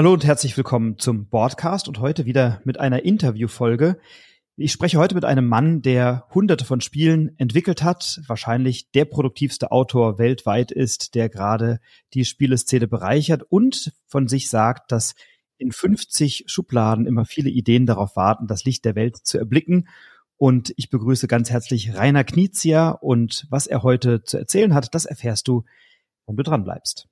Hallo und herzlich willkommen zum Broadcast und heute wieder mit einer Interviewfolge. Ich spreche heute mit einem Mann, der hunderte von Spielen entwickelt hat, wahrscheinlich der produktivste Autor weltweit ist, der gerade die Spieleszene bereichert und von sich sagt, dass in 50 Schubladen immer viele Ideen darauf warten, das Licht der Welt zu erblicken. Und ich begrüße ganz herzlich Rainer Knizia und was er heute zu erzählen hat, das erfährst du, wenn du dran bleibst.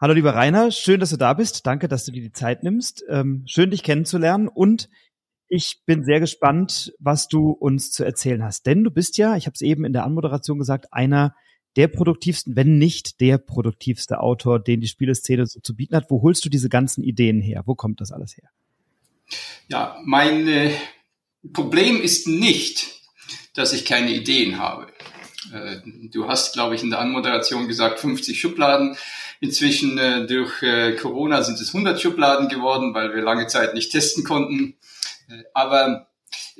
Hallo lieber Rainer, schön, dass du da bist. Danke, dass du dir die Zeit nimmst. Ähm, schön, dich kennenzulernen und ich bin sehr gespannt, was du uns zu erzählen hast. Denn du bist ja, ich habe es eben in der Anmoderation gesagt, einer der produktivsten, wenn nicht der produktivste Autor, den die Spieleszene so zu bieten hat. Wo holst du diese ganzen Ideen her? Wo kommt das alles her? Ja, mein äh, Problem ist nicht, dass ich keine Ideen habe. Äh, du hast, glaube ich, in der Anmoderation gesagt, 50 Schubladen. Inzwischen äh, durch äh, Corona sind es 100 Schubladen geworden, weil wir lange Zeit nicht testen konnten. Aber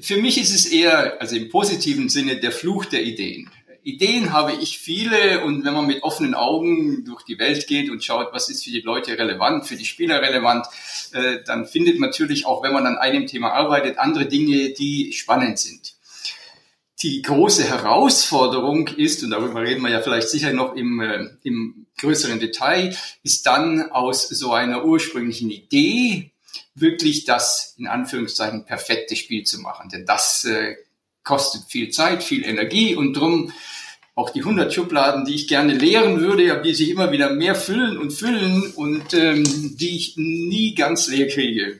für mich ist es eher, also im positiven Sinne, der Fluch der Ideen. Ideen habe ich viele und wenn man mit offenen Augen durch die Welt geht und schaut, was ist für die Leute relevant, für die Spieler relevant, dann findet man natürlich auch, wenn man an einem Thema arbeitet, andere Dinge, die spannend sind die große Herausforderung ist, und darüber reden wir ja vielleicht sicher noch im, äh, im größeren Detail, ist dann aus so einer ursprünglichen Idee wirklich das in Anführungszeichen perfekte Spiel zu machen. Denn das äh, kostet viel Zeit, viel Energie und drum auch die 100 Schubladen, die ich gerne leeren würde, die sich immer wieder mehr füllen und füllen und ähm, die ich nie ganz leer kriege.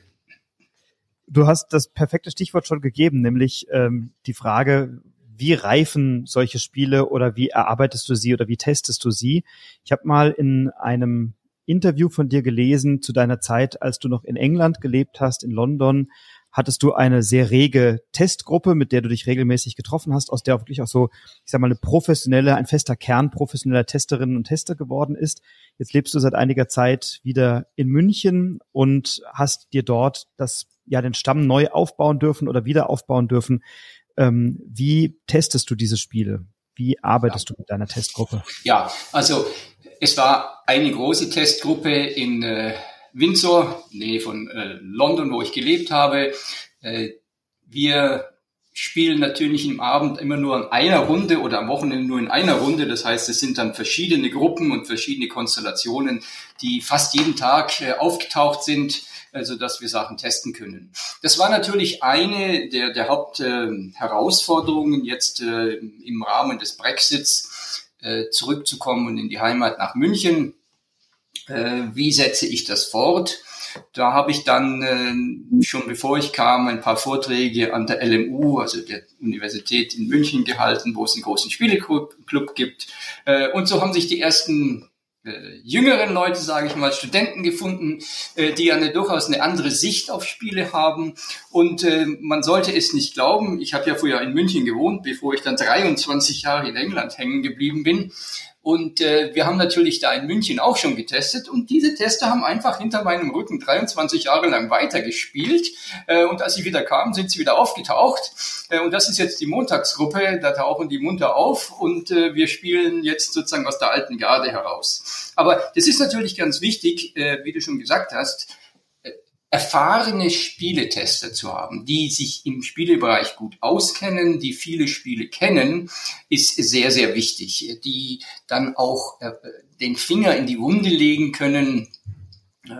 Du hast das perfekte Stichwort schon gegeben, nämlich ähm, die Frage, wie reifen solche Spiele oder wie erarbeitest du sie oder wie testest du sie? Ich habe mal in einem Interview von dir gelesen zu deiner Zeit, als du noch in England gelebt hast, in London, hattest du eine sehr rege Testgruppe, mit der du dich regelmäßig getroffen hast, aus der wirklich auch so, ich sag mal, eine professionelle, ein fester Kern professioneller Testerinnen und Tester geworden ist. Jetzt lebst du seit einiger Zeit wieder in München und hast dir dort das, ja, den Stamm neu aufbauen dürfen oder wieder aufbauen dürfen. Ähm, wie testest du diese Spiele? Wie arbeitest ja. du mit deiner Testgruppe? Ja, also es war eine große Testgruppe in äh, Windsor, Nähe von äh, London, wo ich gelebt habe. Äh, wir spielen natürlich im Abend immer nur in einer Runde oder am Wochenende nur in einer Runde. Das heißt, es sind dann verschiedene Gruppen und verschiedene Konstellationen, die fast jeden Tag äh, aufgetaucht sind, also dass wir Sachen testen können. Das war natürlich eine der, der Hauptherausforderungen äh, jetzt äh, im Rahmen des Brexits äh, zurückzukommen und in die Heimat nach München. Wie setze ich das fort? Da habe ich dann äh, schon bevor ich kam ein paar Vorträge an der LMU, also der Universität in München gehalten, wo es einen großen Spieleclub gibt. Äh, und so haben sich die ersten äh, jüngeren Leute, sage ich mal, Studenten gefunden, äh, die eine durchaus eine andere Sicht auf Spiele haben. Und äh, man sollte es nicht glauben. Ich habe ja früher in München gewohnt, bevor ich dann 23 Jahre in England hängen geblieben bin. Und äh, wir haben natürlich da in München auch schon getestet und diese Tester haben einfach hinter meinem Rücken 23 Jahre lang weitergespielt. Äh, und als sie wieder kamen, sind sie wieder aufgetaucht. Äh, und das ist jetzt die Montagsgruppe, da tauchen die munter auf und äh, wir spielen jetzt sozusagen aus der alten Garde heraus. Aber das ist natürlich ganz wichtig, äh, wie du schon gesagt hast, erfahrene Spieletester zu haben, die sich im Spielebereich gut auskennen, die viele Spiele kennen, ist sehr, sehr wichtig. Die dann auch äh, den Finger in die Wunde legen können.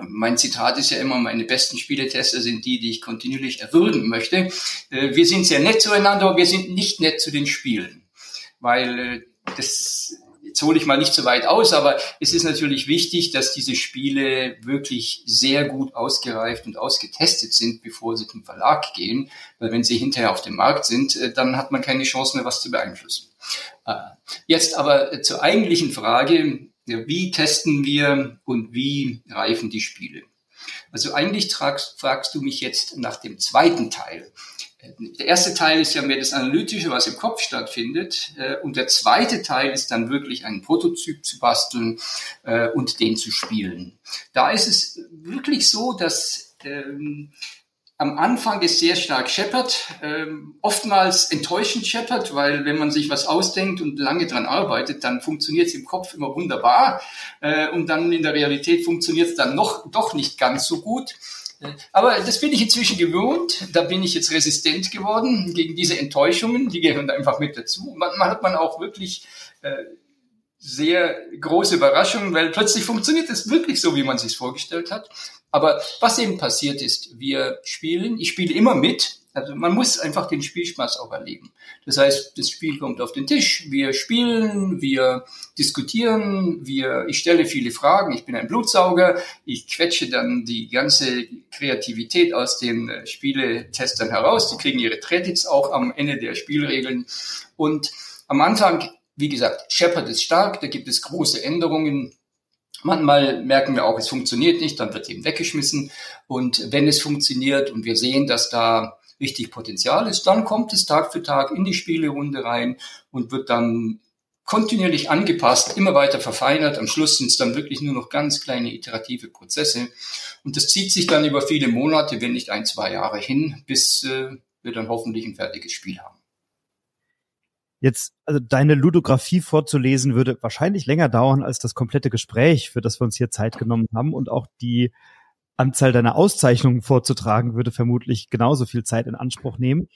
Mein Zitat ist ja immer, meine besten Spieletester sind die, die ich kontinuierlich erwürgen möchte. Äh, wir sind sehr nett zueinander, aber wir sind nicht nett zu den Spielen. Weil äh, das jetzt hole ich mal nicht so weit aus, aber es ist natürlich wichtig, dass diese Spiele wirklich sehr gut ausgereift und ausgetestet sind, bevor sie zum Verlag gehen. Weil wenn sie hinterher auf dem Markt sind, äh, dann hat man keine Chance mehr, was zu beeinflussen. Äh, jetzt aber zur eigentlichen Frage, wie testen wir und wie reifen die Spiele? Also eigentlich fragst du mich jetzt nach dem zweiten Teil. Der erste Teil ist ja mehr das Analytische, was im Kopf stattfindet. Äh, und der zweite Teil ist dann wirklich einen Prototyp zu basteln äh, und den zu spielen. Da ist es wirklich so, dass ähm, am Anfang ist sehr stark Shepard, ähm, oftmals enttäuschend Shepard, weil wenn man sich was ausdenkt und lange dran arbeitet, dann funktioniert es im Kopf immer wunderbar äh, und dann in der Realität funktioniert es dann noch doch nicht ganz so gut. Aber das bin ich inzwischen gewohnt. Da bin ich jetzt resistent geworden gegen diese Enttäuschungen. Die gehören einfach mit dazu. Manchmal hat man auch wirklich äh, sehr große Überraschungen, weil plötzlich funktioniert es wirklich so, wie man sich vorgestellt hat. Aber was eben passiert ist, wir spielen, ich spiele immer mit. Also man muss einfach den Spielspaß auch erleben. Das heißt, das Spiel kommt auf den Tisch, wir spielen, wir diskutieren, wir, ich stelle viele Fragen, ich bin ein Blutsauger, ich quetsche dann die ganze Kreativität aus den äh, Spieletestern heraus, die kriegen ihre Credits auch am Ende der Spielregeln. Und am Anfang, wie gesagt, Shepard ist stark, da gibt es große Änderungen, Manchmal merken wir auch, es funktioniert nicht, dann wird eben weggeschmissen. Und wenn es funktioniert und wir sehen, dass da richtig Potenzial ist, dann kommt es Tag für Tag in die Spielerunde rein und wird dann kontinuierlich angepasst, immer weiter verfeinert. Am Schluss sind es dann wirklich nur noch ganz kleine iterative Prozesse. Und das zieht sich dann über viele Monate, wenn nicht ein, zwei Jahre hin, bis äh, wir dann hoffentlich ein fertiges Spiel haben. Jetzt, also deine Ludografie vorzulesen, würde wahrscheinlich länger dauern als das komplette Gespräch, für das wir uns hier Zeit genommen haben. Und auch die Anzahl deiner Auszeichnungen vorzutragen, würde vermutlich genauso viel Zeit in Anspruch nehmen.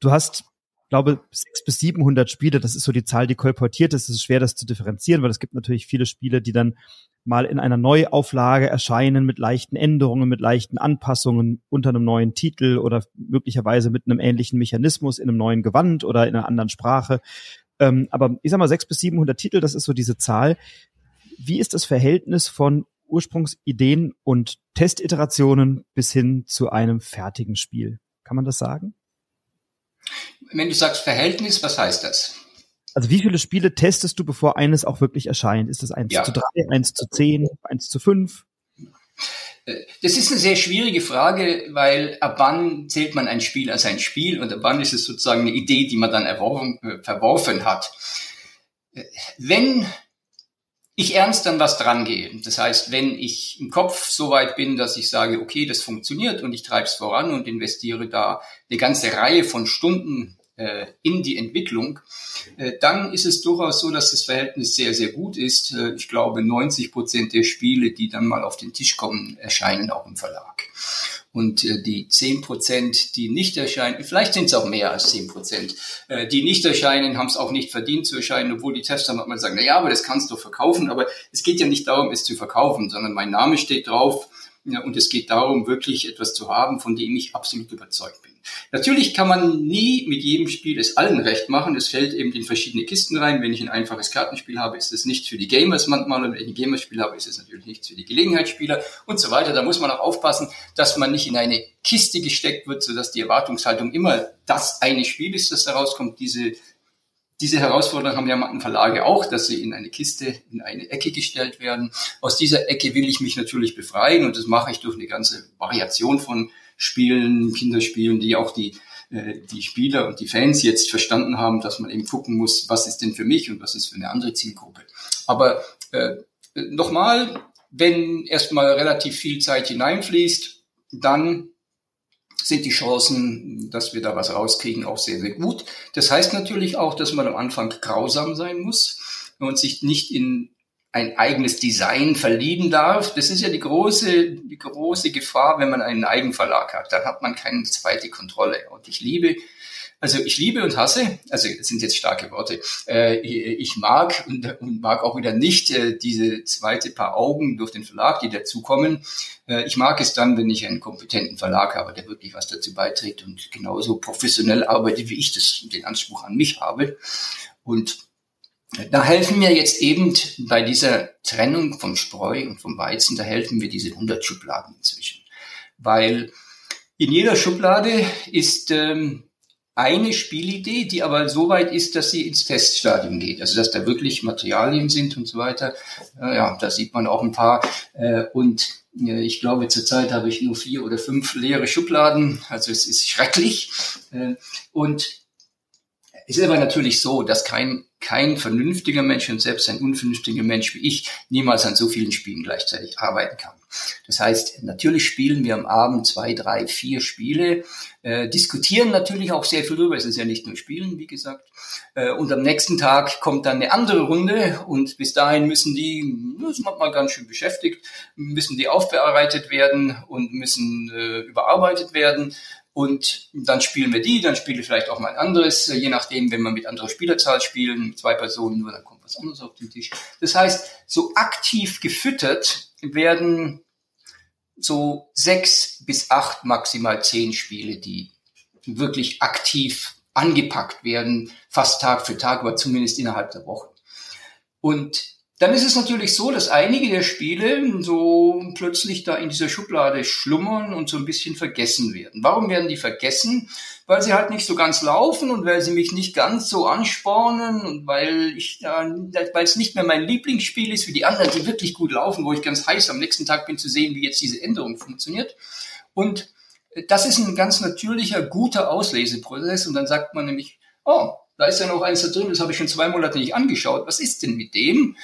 Du hast glaube, sechs bis 700 Spiele, das ist so die Zahl, die kolportiert ist. Es ist schwer, das zu differenzieren, weil es gibt natürlich viele Spiele, die dann mal in einer Neuauflage erscheinen mit leichten Änderungen, mit leichten Anpassungen unter einem neuen Titel oder möglicherweise mit einem ähnlichen Mechanismus in einem neuen Gewand oder in einer anderen Sprache. Ähm, aber ich sag mal, sechs bis 700 Titel, das ist so diese Zahl. Wie ist das Verhältnis von Ursprungsideen und Testiterationen bis hin zu einem fertigen Spiel? Kann man das sagen? Wenn du sagst Verhältnis, was heißt das? Also wie viele Spiele testest du, bevor eines auch wirklich erscheint? Ist das 1 ja. zu 3, 1 zu 10, 1 zu 5? Äh, das ist eine sehr schwierige Frage, weil ab wann zählt man ein Spiel als ein Spiel und ab wann ist es sozusagen eine Idee, die man dann erworfen, äh, verworfen hat. Äh, wenn ich ernst an was dran gehe. Das heißt, wenn ich im Kopf so weit bin, dass ich sage, okay, das funktioniert und ich treibe es voran und investiere da eine ganze Reihe von Stunden äh, in die Entwicklung, äh, dann ist es durchaus so, dass das Verhältnis sehr, sehr gut ist. Äh, ich glaube, 90 Prozent der Spiele, die dann mal auf den Tisch kommen, erscheinen auch im Verlag. Und äh, die zehn Prozent, die nicht erscheinen, vielleicht sind es auch mehr als zehn Prozent, äh, die nicht erscheinen, haben es auch nicht verdient zu erscheinen, obwohl die Tester manchmal sagen, na ja, aber das kannst du verkaufen. Aber es geht ja nicht darum, es zu verkaufen, sondern mein Name steht drauf. Ja, und es geht darum, wirklich etwas zu haben, von dem ich absolut überzeugt bin. Natürlich kann man nie mit jedem Spiel es allen recht machen. Es fällt eben in verschiedene Kisten rein. Wenn ich ein einfaches Kartenspiel habe, ist es nicht für die Gamers manchmal. Und wenn ich ein Gamerspiel habe, ist es natürlich nicht für die Gelegenheitsspieler und so weiter. Da muss man auch aufpassen, dass man nicht in eine Kiste gesteckt wird, sodass die Erwartungshaltung immer das eine Spiel ist, das daraus kommt. Diese diese Herausforderung haben ja Verlage auch, dass sie in eine Kiste, in eine Ecke gestellt werden. Aus dieser Ecke will ich mich natürlich befreien und das mache ich durch eine ganze Variation von Spielen, Kinderspielen, die auch die, äh, die Spieler und die Fans jetzt verstanden haben, dass man eben gucken muss, was ist denn für mich und was ist für eine andere Zielgruppe. Aber äh, nochmal, wenn erstmal relativ viel Zeit hineinfließt, dann sind die Chancen, dass wir da was rauskriegen, auch sehr, sehr gut. Das heißt natürlich auch, dass man am Anfang grausam sein muss und sich nicht in ein eigenes Design verlieben darf. Das ist ja die große, die große Gefahr, wenn man einen Eigenverlag hat. Dann hat man keine zweite Kontrolle. Und ich liebe, also ich liebe und hasse, also das sind jetzt starke Worte, äh, ich mag und, und, mag auch wieder nicht äh, diese zweite Paar Augen durch den Verlag, die dazukommen. Äh, ich mag es dann, wenn ich einen kompetenten Verlag habe, der wirklich was dazu beiträgt und genauso professionell arbeitet, wie ich das, den Anspruch an mich habe. Und da helfen mir jetzt eben bei dieser Trennung vom Spreu und vom Weizen, da helfen mir diese 100 Schubladen inzwischen. Weil in jeder Schublade ist ähm, eine Spielidee, die aber so weit ist, dass sie ins Teststadium geht. Also dass da wirklich Materialien sind und so weiter. Äh, ja, da sieht man auch ein paar. Äh, und äh, ich glaube, zurzeit habe ich nur vier oder fünf leere Schubladen. Also es ist schrecklich. Und es ist aber natürlich so, dass kein, kein vernünftiger Mensch und selbst ein unvernünftiger Mensch wie ich niemals an so vielen Spielen gleichzeitig arbeiten kann. Das heißt, natürlich spielen wir am Abend zwei, drei, vier Spiele, äh, diskutieren natürlich auch sehr viel drüber. Es ist ja nicht nur Spielen, wie gesagt. Äh, und am nächsten Tag kommt dann eine andere Runde und bis dahin müssen die, das macht man ganz schön beschäftigt, müssen die aufbearbeitet werden und müssen äh, überarbeitet werden. Und dann spielen wir die, dann spiele ich vielleicht auch mal ein anderes, je nachdem, wenn wir mit anderer Spielerzahl spielen, zwei Personen nur, dann kommt was anderes auf den Tisch. Das heißt, so aktiv gefüttert werden so sechs bis acht, maximal zehn Spiele, die wirklich aktiv angepackt werden, fast Tag für Tag, aber zumindest innerhalb der Woche. Und dann ist es natürlich so, dass einige der Spiele so plötzlich da in dieser Schublade schlummern und so ein bisschen vergessen werden. Warum werden die vergessen? Weil sie halt nicht so ganz laufen und weil sie mich nicht ganz so anspornen und weil ich weil es nicht mehr mein Lieblingsspiel ist wie die anderen, die wirklich gut laufen, wo ich ganz heiß am nächsten Tag bin zu sehen, wie jetzt diese Änderung funktioniert. Und das ist ein ganz natürlicher, guter Ausleseprozess und dann sagt man nämlich, oh, da ist ja noch eins da drin, das habe ich schon zwei Monate nicht angeschaut. Was ist denn mit dem?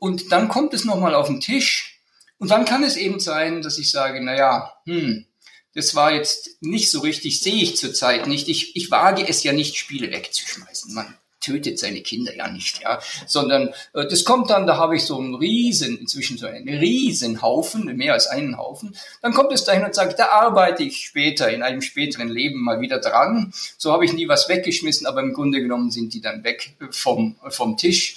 Und dann kommt es nochmal auf den Tisch. Und dann kann es eben sein, dass ich sage, na ja, hm, das war jetzt nicht so richtig, sehe ich zurzeit nicht. Ich, ich wage es ja nicht, Spiele wegzuschmeißen. Man tötet seine Kinder ja nicht, ja, sondern äh, das kommt dann, da habe ich so einen riesen, inzwischen so einen riesen Haufen, mehr als einen Haufen. Dann kommt es dahin und sagt, da arbeite ich später in einem späteren Leben mal wieder dran. So habe ich nie was weggeschmissen, aber im Grunde genommen sind die dann weg vom vom Tisch.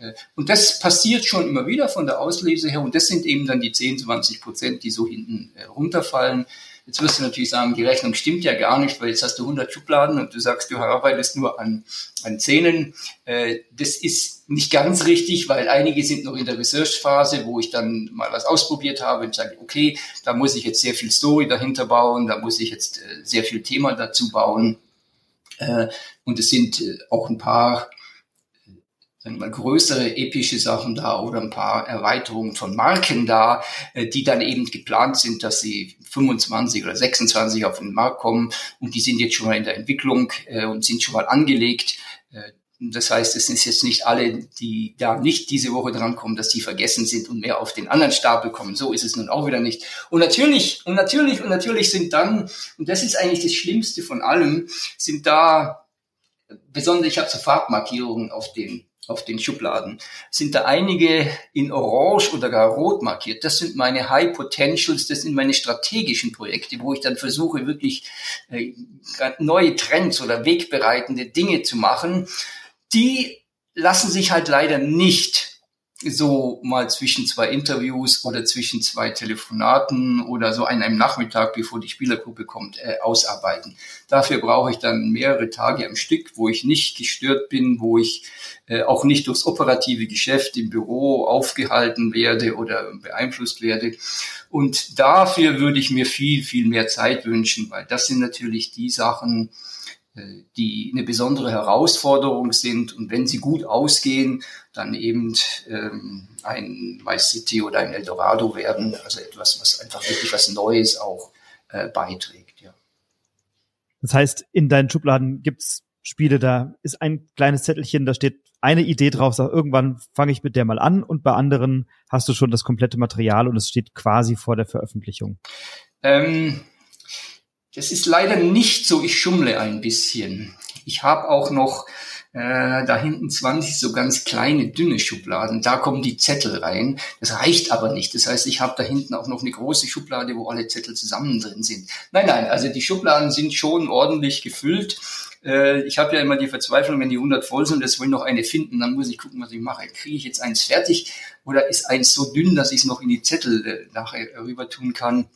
Äh, und das passiert schon immer wieder von der Auslese her und das sind eben dann die 10, 20 Prozent, die so hinten äh, runterfallen. Jetzt wirst du natürlich sagen, die Rechnung stimmt ja gar nicht, weil jetzt hast du 100 Schubladen und du sagst, du arbeitest nur an, an Zähnen. Äh, das ist nicht ganz richtig, weil einige sind noch in der Research-Phase, wo ich dann mal was ausprobiert habe und sage, okay, da muss ich jetzt sehr viel Story dahinter bauen, da muss ich jetzt sehr viel Thema dazu bauen. Und es sind auch ein paar sagen wir größere epische Sachen da oder ein paar Erweiterungen von Marken da, äh, die dann eben geplant sind, dass sie 25 oder 26 auf den Markt kommen und die sind jetzt schon mal in der Entwicklung äh, und sind schon mal angelegt. Äh, das heißt, es sind jetzt nicht alle, die da nicht diese Woche drankommen, dass die vergessen sind und mehr auf den anderen Stapel kommen. So ist es nun auch wieder nicht. Und natürlich, und natürlich, und natürlich sind dann, und das ist eigentlich das Schlimmste von allem, sind da, besonders ich habe so Farbmarkierungen auf den auf den Schubladen, sind da einige in Orange oder gar Rot markiert. Das sind meine High Potentials, das sind meine strategischen Projekte, wo ich dann versuche, wirklich äh, neue Trends oder wegbereitende Dinge zu machen. Die lassen sich halt leider nicht so mal zwischen zwei Interviews oder zwischen zwei Telefonaten oder so an einem Nachmittag, bevor die Spielergruppe kommt, äh, ausarbeiten. Dafür brauche ich dann mehrere Tage am Stück, wo ich nicht gestört bin, wo ich äh, auch nicht durchs operative Geschäft im Büro aufgehalten werde oder beeinflusst werde. Und dafür würde ich mir viel, viel mehr Zeit wünschen, weil das sind natürlich die Sachen, die eine besondere Herausforderung sind und wenn sie gut ausgehen, dann eben ähm, ein Vice City oder ein Eldorado werden, also etwas, was einfach wirklich was Neues auch äh, beiträgt. Ja. Das heißt, in deinen Schubladen gibt's Spiele, da ist ein kleines Zettelchen, da steht eine Idee drauf, sag, irgendwann fange ich mit der mal an und bei anderen hast du schon das komplette Material und es steht quasi vor der Veröffentlichung. Ähm, das ist leider nicht so, ich schummle ein bisschen. Ich habe auch noch äh, da hinten 20 so ganz kleine, dünne Schubladen. Da kommen die Zettel rein. Das reicht aber nicht. Das heißt, ich habe da hinten auch noch eine große Schublade, wo alle Zettel zusammen drin sind. Nein, nein, also die Schubladen sind schon ordentlich gefüllt. Äh, ich habe ja immer die Verzweiflung, wenn die 100 voll sind, das will noch eine finden, dann muss ich gucken, was ich mache. Kriege ich jetzt eins fertig oder ist eins so dünn, dass ich es noch in die Zettel äh, nachher rüber tun kann?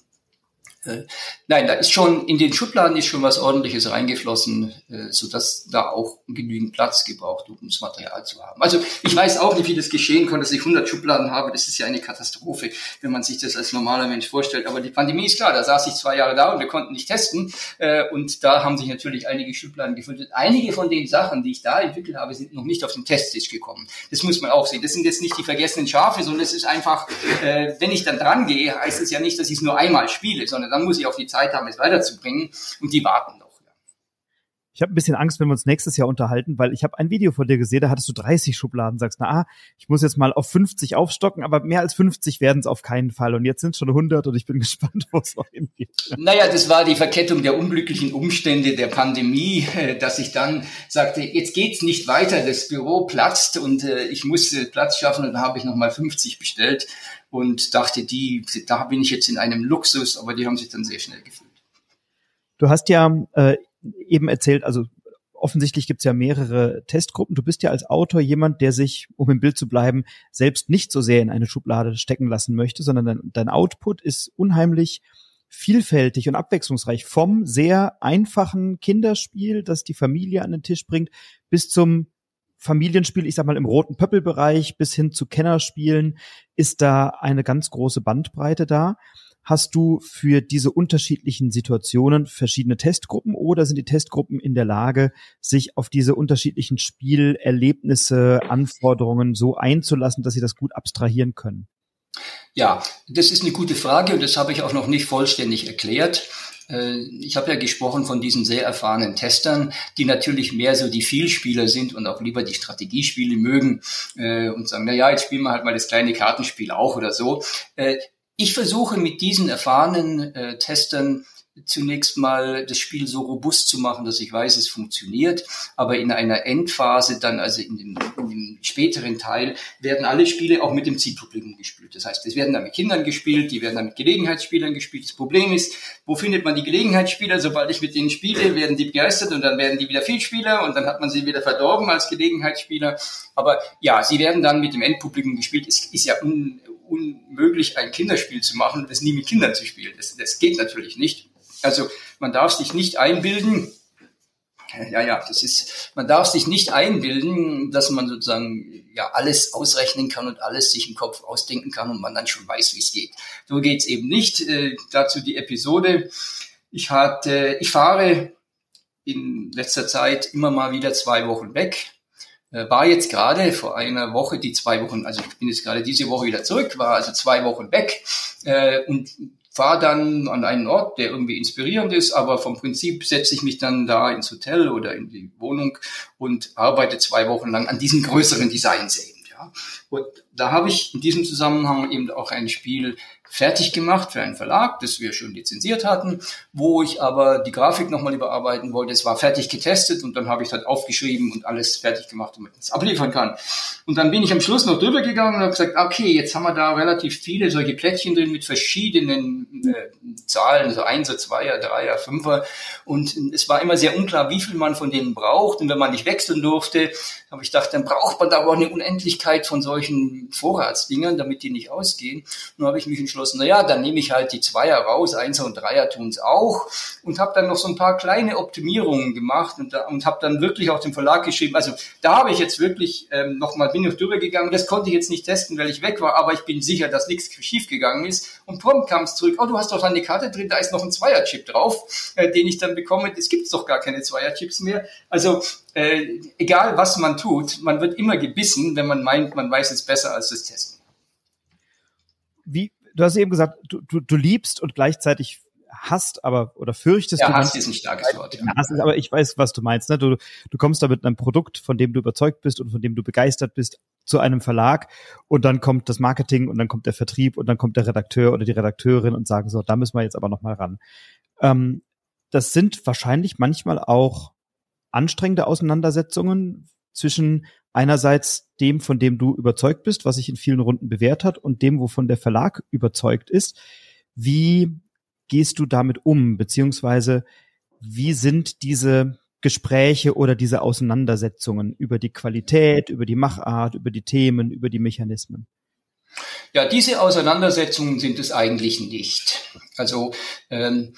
Äh, nein, da ist schon, in den Schubladen ist schon was ordentliches reingeflossen, äh, so dass da auch genügend Platz gebraucht, um das Material zu haben. Also ich weiß auch nicht, wie das geschehen konnte, dass ich 100 Schubladen habe. Das ist ja eine Katastrophe, wenn man sich das als normaler Mensch vorstellt. Aber die Pandemie ist klar, da saß ich zwei Jahre da und wir konnten nicht testen. Äh, und da haben sich natürlich einige Schubladen gefüllt. Einige von den Sachen, die ich da entwickelt habe, sind noch nicht auf den Testtisch gekommen. Das muss man auch sehen. Das sind jetzt nicht die vergessenen Schafe, sondern es ist einfach, wenn ich dann dran gehe, heißt es ja nicht, dass ich es nur einmal spiele, sondern dann muss ich auch die Zeit haben, es weiterzubringen und die warten. Ich habe ein bisschen Angst, wenn wir uns nächstes Jahr unterhalten, weil ich habe ein Video von dir gesehen, da hattest du 30 Schubladen, sagst, na, ah, ich muss jetzt mal auf 50 aufstocken, aber mehr als 50 werden es auf keinen Fall. Und jetzt sind es schon 100 und ich bin gespannt, wo es noch hingeht. Naja, das war die Verkettung der unglücklichen Umstände der Pandemie, äh, dass ich dann sagte, jetzt geht's nicht weiter, das Büro platzt und äh, ich muss äh, Platz schaffen und dann habe ich nochmal 50 bestellt und dachte, die, da bin ich jetzt in einem Luxus, aber die haben sich dann sehr schnell gefüllt. Du hast ja äh, eben erzählt, also offensichtlich gibt es ja mehrere Testgruppen. Du bist ja als Autor jemand, der sich, um im Bild zu bleiben, selbst nicht so sehr in eine Schublade stecken lassen möchte, sondern dein, dein Output ist unheimlich vielfältig und abwechslungsreich. Vom sehr einfachen Kinderspiel, das die Familie an den Tisch bringt, bis zum Familienspiel, ich sag mal im roten Pöppelbereich bis hin zu Kennerspielen, ist da eine ganz große Bandbreite da. Hast du für diese unterschiedlichen Situationen verschiedene Testgruppen oder sind die Testgruppen in der Lage, sich auf diese unterschiedlichen Spielerlebnisse, Anforderungen so einzulassen, dass sie das gut abstrahieren können? Ja, das ist eine gute Frage und das habe ich auch noch nicht vollständig erklärt. Äh, ich habe ja gesprochen von diesen sehr erfahrenen Testern, die natürlich mehr so die Vielspieler sind und auch lieber die Strategiespiele mögen äh, und sagen, na ja, jetzt spielen wir halt mal das kleine Kartenspiel auch oder so. Ich versuche mit diesen erfahrenen äh, Testern zunächst mal das Spiel so robust zu machen, dass ich weiß, es funktioniert. Aber in einer Endphase, dann also in dem, in dem späteren Teil, werden alle Spiele auch mit dem Zielpublikum gespielt. Das heißt, es werden dann mit Kindern gespielt, die werden dann mit Gelegenheitsspielern gespielt. Das Problem ist, wo findet man die Gelegenheitsspieler? Sobald ich mit denen spiele, werden die begeistert und dann werden die wieder Vielspieler und dann hat man sie wieder verdorben als Gelegenheitsspieler. Aber ja, sie werden dann mit dem Endpublikum gespielt. Es ist ja un, unmöglich, ein Kinderspiel zu machen und das nie mit Kindern zu spielen. Das, das geht natürlich nicht. Also man darf sich nicht einbilden, ja, ja, das ist, man darf sich nicht einbilden, dass man sozusagen ja alles ausrechnen kann und alles sich im Kopf ausdenken kann und man dann schon weiß, wie es geht. So geht's eben nicht. Äh, dazu die Episode. Ich hatte, ich fahre in letzter Zeit immer mal wieder zwei Wochen weg war jetzt gerade vor einer Woche, die zwei Wochen, also ich bin jetzt gerade diese Woche wieder zurück, war also zwei Wochen weg äh, und fahre dann an einen Ort, der irgendwie inspirierend ist, aber vom Prinzip setze ich mich dann da ins Hotel oder in die Wohnung und arbeite zwei Wochen lang an diesen größeren Designsälen. Ja. Und da habe ich in diesem Zusammenhang eben auch ein Spiel fertig gemacht für einen Verlag, das wir schon lizenziert hatten, wo ich aber die Grafik nochmal überarbeiten wollte. Es war fertig getestet und dann habe ich das aufgeschrieben und alles fertig gemacht, damit man es abliefern kann. Und dann bin ich am Schluss noch drüber gegangen und habe gesagt, okay, jetzt haben wir da relativ viele solche Plättchen drin mit verschiedenen äh, Zahlen, so Einser, Zweier, Dreier, Fünfer. Und es war immer sehr unklar, wie viel man von denen braucht. Und wenn man nicht wechseln durfte, habe ich gedacht, dann braucht man da aber eine Unendlichkeit von solchen Vorratsdingern, damit die nicht ausgehen. Nun habe ich mich entschlossen, entschlossen, naja, dann nehme ich halt die Zweier raus, Einser und Dreier tun's auch. Und habe dann noch so ein paar kleine Optimierungen gemacht und, und habe dann wirklich auch dem Verlag geschrieben, also da habe ich jetzt wirklich ähm, nochmal, bin ich drüber gegangen, das konnte ich jetzt nicht testen, weil ich weg war, aber ich bin sicher, dass nichts schief gegangen ist. Und prompt kam es zurück, oh, du hast doch eine Karte drin, da ist noch ein Zweier-Chip drauf, äh, den ich dann bekomme, es gibt doch gar keine Zweier-Chips mehr, also äh, egal was man tut, man wird immer gebissen, wenn man meint, man weiß es besser als das Testen. Wie, du hast eben gesagt, du, du, du liebst und gleichzeitig hast, aber oder fürchtest ja, du. Hass ist ein starkes Wort. Ja. Hass ist, aber ich weiß, was du meinst. Ne? Du, du kommst da mit einem Produkt, von dem du überzeugt bist und von dem du begeistert bist, zu einem Verlag und dann kommt das Marketing und dann kommt der Vertrieb und dann kommt der Redakteur oder die Redakteurin und sagen so, da müssen wir jetzt aber noch mal ran. Ähm, das sind wahrscheinlich manchmal auch anstrengende Auseinandersetzungen zwischen einerseits dem, von dem du überzeugt bist, was sich in vielen Runden bewährt hat, und dem, wovon der Verlag überzeugt ist. Wie gehst du damit um? Beziehungsweise wie sind diese Gespräche oder diese Auseinandersetzungen über die Qualität, über die Machart, über die Themen, über die Mechanismen? Ja, diese Auseinandersetzungen sind es eigentlich nicht. Also ähm,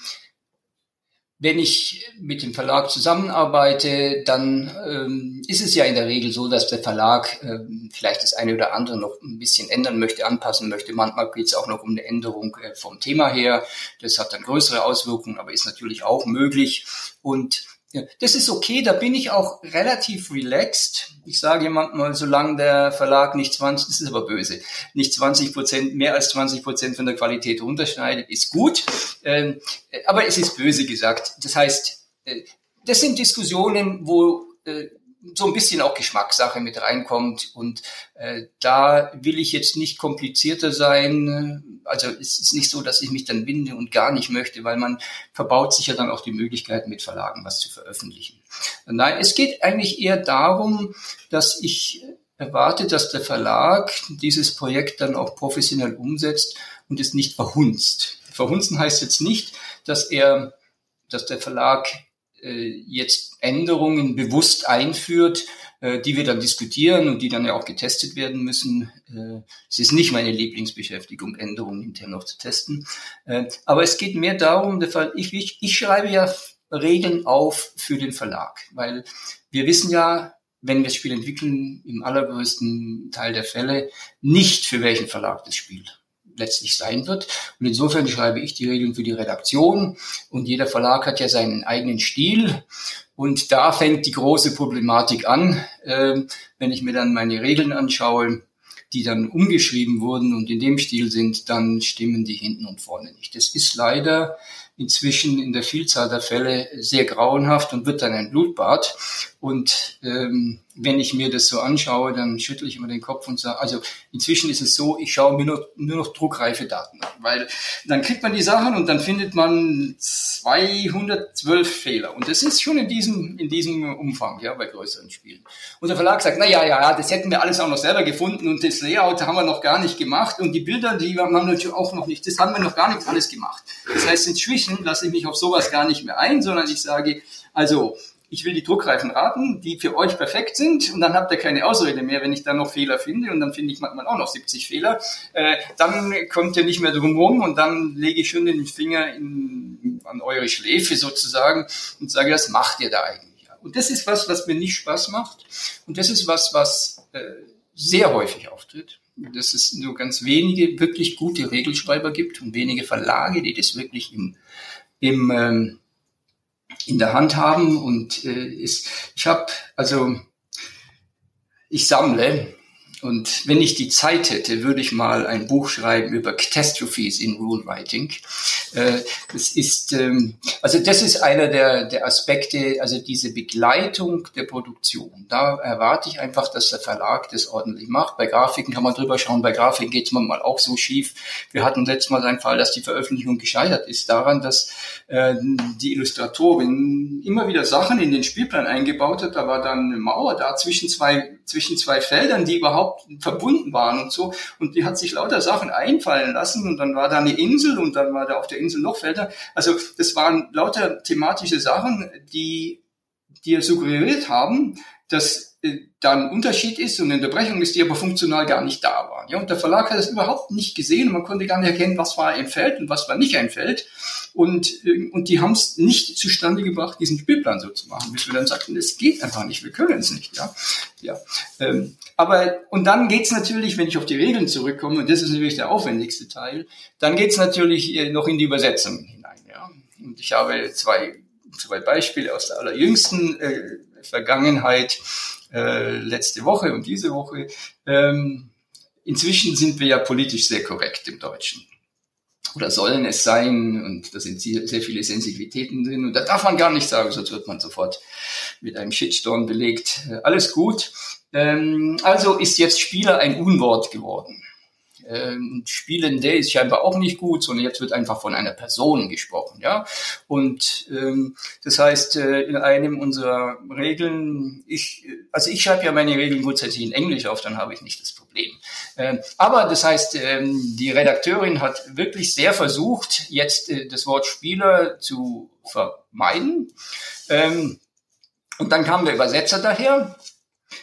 wenn ich mit dem Verlag zusammenarbeite, dann ähm, ist es ja in der Regel so, dass der Verlag ähm, vielleicht das eine oder andere noch ein bisschen ändern möchte, anpassen möchte. Manchmal geht es auch noch um eine Änderung äh, vom Thema her. Das hat dann größere Auswirkungen, aber ist natürlich auch möglich. Und ja, das ist okay, da bin ich auch relativ relaxed. Ich sage manchmal, solange der Verlag nicht 20, das ist aber böse, nicht 20 Prozent, mehr als 20 Prozent von der Qualität runterschneidet, ist gut. Ähm, aber es ist böse gesagt. Das heißt, äh, das sind Diskussionen, wo äh, so ein bisschen auch Geschmackssache mit reinkommt. Und äh, da will ich jetzt nicht komplizierter sein. Also es ist nicht so, dass ich mich dann binde und gar nicht möchte, weil man verbaut sich ja dann auch die Möglichkeit, mit Verlagen was zu veröffentlichen. Nein, es geht eigentlich eher darum, dass ich erwarte, dass der Verlag dieses Projekt dann auch professionell umsetzt und es nicht verhunzt. Verhunzen heißt jetzt nicht, dass er, dass der Verlag äh, jetzt Änderungen bewusst einführt, äh, die wir dann diskutieren und die dann ja auch getestet werden müssen. Äh, es ist nicht meine Lieblingsbeschäftigung, Änderungen intern noch zu testen. Aber es geht mehr darum, ich, ich, ich schreibe ja Regeln auf für den Verlag, weil wir wissen ja, wenn wir das Spiel entwickeln, im allergrößten Teil der Fälle nicht für welchen Verlag das Spiel letztlich sein wird. Und insofern schreibe ich die Regeln für die Redaktion und jeder Verlag hat ja seinen eigenen Stil. Und da fängt die große Problematik an, äh, wenn ich mir dann meine Regeln anschaue, die dann umgeschrieben wurden und in dem Stil sind, dann stimmen die hinten und vorne nicht. Das ist leider inzwischen in der Vielzahl der Fälle sehr grauenhaft und wird dann ein Blutbad. Und ähm, wenn ich mir das so anschaue, dann schüttle ich immer den Kopf und sage, also inzwischen ist es so, ich schaue mir nur, nur noch druckreife Daten an, weil dann kriegt man die Sachen und dann findet man 212 Fehler. Und das ist schon in diesem, in diesem Umfang, ja, bei größeren Spielen. Und der Verlag sagt, na ja, ja, das hätten wir alles auch noch selber gefunden und das Layout haben wir noch gar nicht gemacht und die Bilder, die haben wir natürlich auch noch nicht, das haben wir noch gar nicht alles gemacht. Das heißt, inzwischen lasse ich mich auf sowas gar nicht mehr ein, sondern ich sage, also, ich will die druckreifen Raten, die für euch perfekt sind. Und dann habt ihr keine Ausrede mehr, wenn ich da noch Fehler finde. Und dann finde ich manchmal auch noch 70 Fehler, äh, dann kommt ihr nicht mehr drum rum. Und dann lege ich schon den Finger in, an eure Schläfe sozusagen und sage, was macht ihr da eigentlich? Und das ist was, was mir nicht Spaß macht. Und das ist was, was äh, sehr häufig auftritt. Dass es nur ganz wenige wirklich gute Regelschreiber gibt und wenige Verlage, die das wirklich im, im ähm, in der Hand haben und äh, ist, ich habe also ich sammle und wenn ich die Zeit hätte, würde ich mal ein Buch schreiben über Catastrophes in Rule Writing. Äh, das ist, ähm, also das ist einer der, der Aspekte, also diese Begleitung der Produktion. Da erwarte ich einfach, dass der Verlag das ordentlich macht. Bei Grafiken kann man drüber schauen, bei Grafiken geht es manchmal auch so schief. Wir hatten letztes Mal einen Fall, dass die Veröffentlichung gescheitert ist daran, dass äh, die Illustratorin immer wieder Sachen in den Spielplan eingebaut hat. Da war dann eine Mauer da zwischen zwei, zwischen zwei Feldern, die überhaupt verbunden waren und so. Und die hat sich lauter Sachen einfallen lassen und dann war da eine Insel und dann war da auf der Insel noch Felder. Also das waren lauter thematische Sachen, die dir suggeriert haben, dass da ein Unterschied ist und eine Unterbrechung ist, die aber funktional gar nicht da war. Ja, und der Verlag hat das überhaupt nicht gesehen und man konnte gar nicht erkennen, was war ein Feld und was war nicht ein Feld. Und, äh, und die haben es nicht zustande gebracht, diesen Spielplan so zu machen, bis wir dann sagten, es geht einfach nicht, wir können es nicht. Ja, ja. Ähm, aber und dann geht's natürlich, wenn ich auf die Regeln zurückkomme, und das ist natürlich der aufwendigste Teil, dann geht's natürlich äh, noch in die Übersetzung hinein. Ja. Und ich habe zwei, zwei Beispiele aus der allerjüngsten äh, Vergangenheit, äh, letzte Woche und diese Woche. Ähm, inzwischen sind wir ja politisch sehr korrekt im Deutschen oder sollen es sein und da sind sehr viele Sensibilitäten drin und da darf man gar nicht sagen, sonst wird man sofort mit einem Shitstorm belegt. Äh, alles gut. Ähm, also ist jetzt Spieler ein Unwort geworden. Ähm, Spielende ist scheinbar auch nicht gut, sondern jetzt wird einfach von einer Person gesprochen, ja. Und ähm, das heißt, äh, in einem unserer Regeln, ich, also ich schreibe ja meine Regeln grundsätzlich in Englisch auf, dann habe ich nicht das Problem. Ähm, aber das heißt, ähm, die Redakteurin hat wirklich sehr versucht, jetzt äh, das Wort Spieler zu vermeiden. Ähm, und dann kam der Übersetzer daher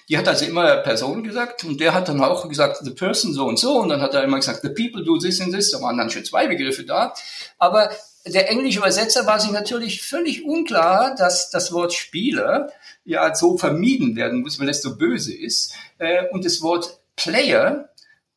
die hat also immer Person gesagt und der hat dann auch gesagt, the person so und so und dann hat er immer gesagt, the people do this and this, da waren dann schon zwei Begriffe da. Aber der englische Übersetzer war sich natürlich völlig unklar, dass das Wort Spieler ja so vermieden werden muss, weil es so böse ist. Äh, und das Wort Player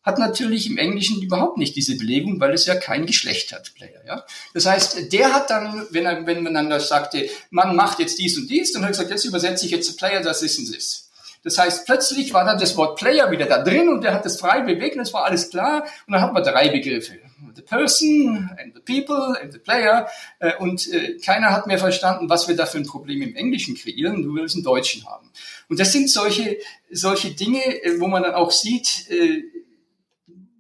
hat natürlich im Englischen überhaupt nicht diese Belegung, weil es ja kein Geschlecht hat, Player. Ja? Das heißt, der hat dann, wenn, er, wenn man dann das sagte, man macht jetzt dies und dies, dann hat er gesagt, jetzt übersetze ich jetzt Player, das ist und das. Das heißt, plötzlich war dann das Wort Player wieder da drin und der hat das frei bewegt und es war alles klar. Und dann hat man drei Begriffe. The person and the people and the player. Äh, und äh, keiner hat mehr verstanden, was wir da für ein Problem im Englischen kreieren. Du willst einen Deutschen haben. Und das sind solche, solche Dinge, äh, wo man dann auch sieht,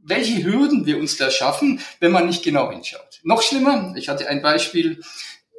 welche Hürden wir uns da schaffen, wenn man nicht genau hinschaut. Noch schlimmer, ich hatte ein Beispiel,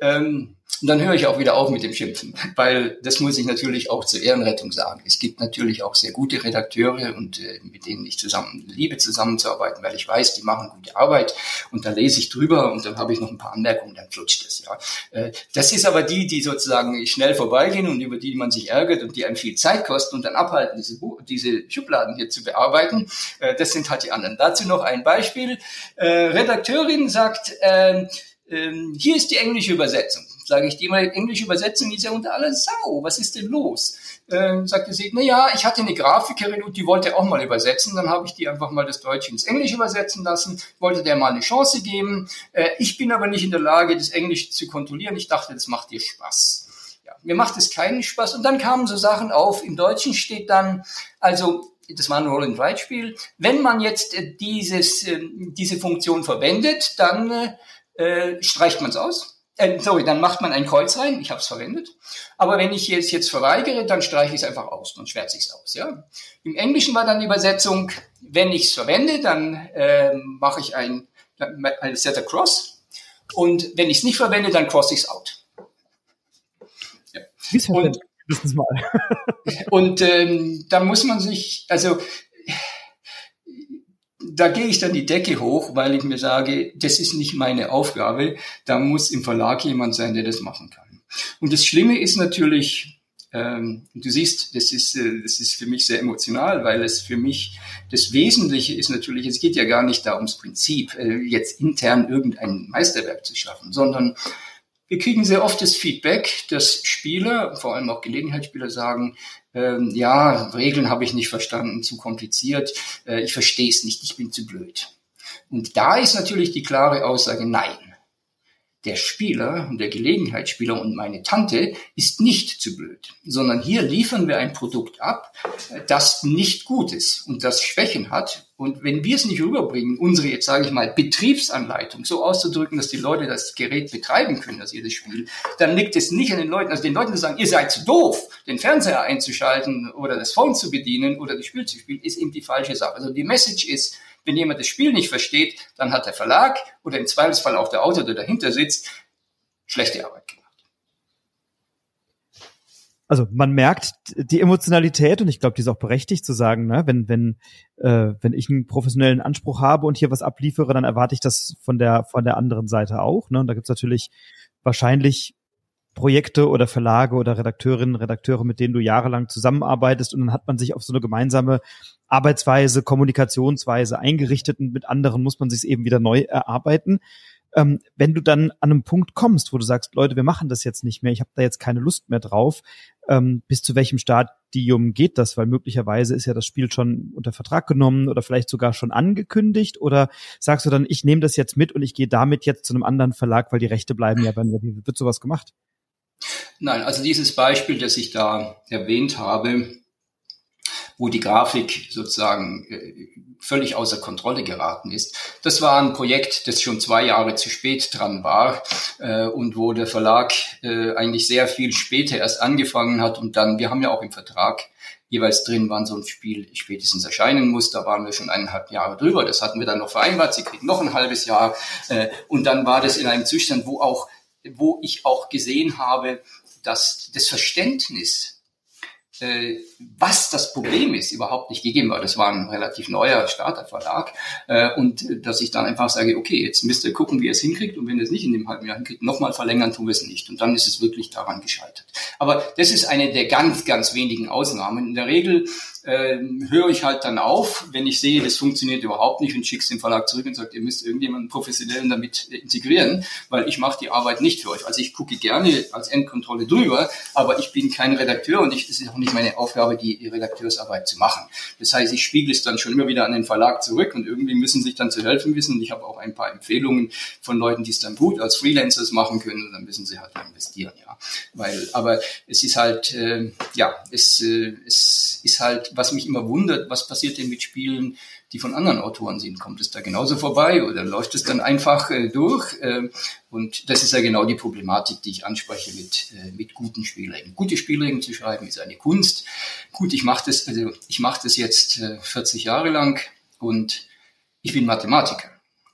ähm, und dann höre ich auch wieder auf mit dem Schimpfen, weil das muss ich natürlich auch zur Ehrenrettung sagen. Es gibt natürlich auch sehr gute Redakteure und äh, mit denen ich zusammen liebe zusammenzuarbeiten, weil ich weiß, die machen gute Arbeit und da lese ich drüber und dann habe ich noch ein paar Anmerkungen, dann flutscht es. Ja. Äh, das ist aber die, die sozusagen schnell vorbeigehen und über die man sich ärgert und die einem viel Zeit kosten und dann abhalten, diese, diese Schubladen hier zu bearbeiten. Äh, das sind halt die anderen. Dazu noch ein Beispiel. Äh, Redakteurin sagt, äh, ähm, hier ist die englische Übersetzung. Sage ich, die englische Übersetzung ist ja unter aller Sau. Was ist denn los? Ähm, sagte sie, na ja, ich hatte eine Grafikerin und die wollte auch mal übersetzen. Dann habe ich die einfach mal das Deutsche ins Englische übersetzen lassen, wollte der mal eine Chance geben. Äh, ich bin aber nicht in der Lage, das Englische zu kontrollieren. Ich dachte, das macht dir Spaß. Ja, mir macht es keinen Spaß. Und dann kamen so Sachen auf. Im Deutschen steht dann, also das war ein Roll-and-Write-Spiel. Wenn man jetzt äh, dieses, äh, diese Funktion verwendet, dann äh, äh, streicht man es aus. Äh, sorry, dann macht man ein Kreuz rein, ich habe es verwendet. Aber wenn ich es jetzt verweigere, dann streiche ich es einfach aus, dann schwärze ich es aus. Ja? Im Englischen war dann die Übersetzung, wenn ich es verwende, dann äh, mache ich ein, ein Set Cross. Und wenn ich es nicht verwende, dann cross ich es out. Ja. Und, mal. und ähm, da muss man sich, also da gehe ich dann die Decke hoch, weil ich mir sage, das ist nicht meine Aufgabe. Da muss im Verlag jemand sein, der das machen kann. Und das Schlimme ist natürlich, ähm, du siehst, das ist, äh, das ist für mich sehr emotional, weil es für mich das Wesentliche ist natürlich, es geht ja gar nicht da ums Prinzip, äh, jetzt intern irgendein Meisterwerk zu schaffen, sondern wir kriegen sehr oft das Feedback, dass Spieler, vor allem auch Gelegenheitsspieler sagen, ähm, ja, Regeln habe ich nicht verstanden, zu kompliziert, äh, ich verstehe es nicht, ich bin zu blöd. Und da ist natürlich die klare Aussage, nein der Spieler und der Gelegenheitsspieler und meine Tante ist nicht zu blöd, sondern hier liefern wir ein Produkt ab, das nicht gut ist und das Schwächen hat. Und wenn wir es nicht rüberbringen, unsere, jetzt sage ich mal, Betriebsanleitung so auszudrücken, dass die Leute das Gerät betreiben können, das jedes Spiel, dann liegt es nicht an den Leuten, also den Leuten zu sagen, ihr seid zu doof, den Fernseher einzuschalten oder das Phone zu bedienen oder das Spiel zu spielen, ist eben die falsche Sache. Also die Message ist, wenn jemand das Spiel nicht versteht, dann hat der Verlag oder im Zweifelsfall auch der Autor, der dahinter sitzt, schlechte Arbeit gemacht. Also man merkt die Emotionalität und ich glaube, die ist auch berechtigt zu sagen, ne, wenn wenn äh, wenn ich einen professionellen Anspruch habe und hier was abliefere, dann erwarte ich das von der von der anderen Seite auch. Ne? Und da gibt's natürlich wahrscheinlich Projekte oder Verlage oder Redakteurinnen, Redakteure, mit denen du jahrelang zusammenarbeitest und dann hat man sich auf so eine gemeinsame Arbeitsweise, Kommunikationsweise eingerichtet und mit anderen muss man sich eben wieder neu erarbeiten. Ähm, wenn du dann an einem Punkt kommst, wo du sagst, Leute, wir machen das jetzt nicht mehr, ich habe da jetzt keine Lust mehr drauf, ähm, bis zu welchem Stadium geht das? Weil möglicherweise ist ja das Spiel schon unter Vertrag genommen oder vielleicht sogar schon angekündigt oder sagst du dann, ich nehme das jetzt mit und ich gehe damit jetzt zu einem anderen Verlag, weil die Rechte bleiben ja bei mir. Wie wird sowas gemacht? Nein, also dieses Beispiel, das ich da erwähnt habe, wo die Grafik sozusagen äh, völlig außer Kontrolle geraten ist. Das war ein Projekt, das schon zwei Jahre zu spät dran war äh, und wo der Verlag äh, eigentlich sehr viel später erst angefangen hat und dann, wir haben ja auch im Vertrag jeweils drin, wann so ein Spiel spätestens erscheinen muss. Da waren wir schon eineinhalb Jahre drüber. Das hatten wir dann noch vereinbart. Sie kriegen noch ein halbes Jahr. und dann war das in einem Zustand, wo auch wo ich auch gesehen habe, dass das Verständnis äh, was das Problem ist, überhaupt nicht gegeben war. Das war ein relativ neuer Starterverlag. Äh, und dass ich dann einfach sage, okay, jetzt müsst ihr gucken, wie ihr es hinkriegt. Und wenn ihr es nicht in dem halben Jahr hinkriegt, nochmal verlängern tun wir es nicht. Und dann ist es wirklich daran gescheitert. Aber das ist eine der ganz, ganz wenigen Ausnahmen. In der Regel äh, höre ich halt dann auf, wenn ich sehe, das funktioniert überhaupt nicht und schick's den Verlag zurück und sagt, ihr müsst irgendjemanden professionellen damit integrieren, weil ich mache die Arbeit nicht für euch. Also ich gucke gerne als Endkontrolle drüber, aber ich bin kein Redakteur und ich, das ist auch nicht meine Aufgabe, die Redakteursarbeit zu machen. Das heißt, ich spiegel es dann schon immer wieder an den Verlag zurück und irgendwie müssen sich dann zu helfen wissen. Ich habe auch ein paar Empfehlungen von Leuten, die es dann gut als Freelancers machen können und dann müssen sie halt investieren, ja. Weil, aber es ist halt, äh, ja, es, äh, es ist halt, was mich immer wundert, was passiert denn mit Spielen, die von anderen Autoren sind. Kommt es da genauso vorbei oder läuft es dann einfach äh, durch? Äh, und das ist ja genau die Problematik, die ich anspreche mit, äh, mit guten Spielregeln. Gute Spielregeln zu schreiben ist eine Kunst. Gut, ich mache das, also ich mache das jetzt äh, 40 Jahre lang und ich bin Mathematiker.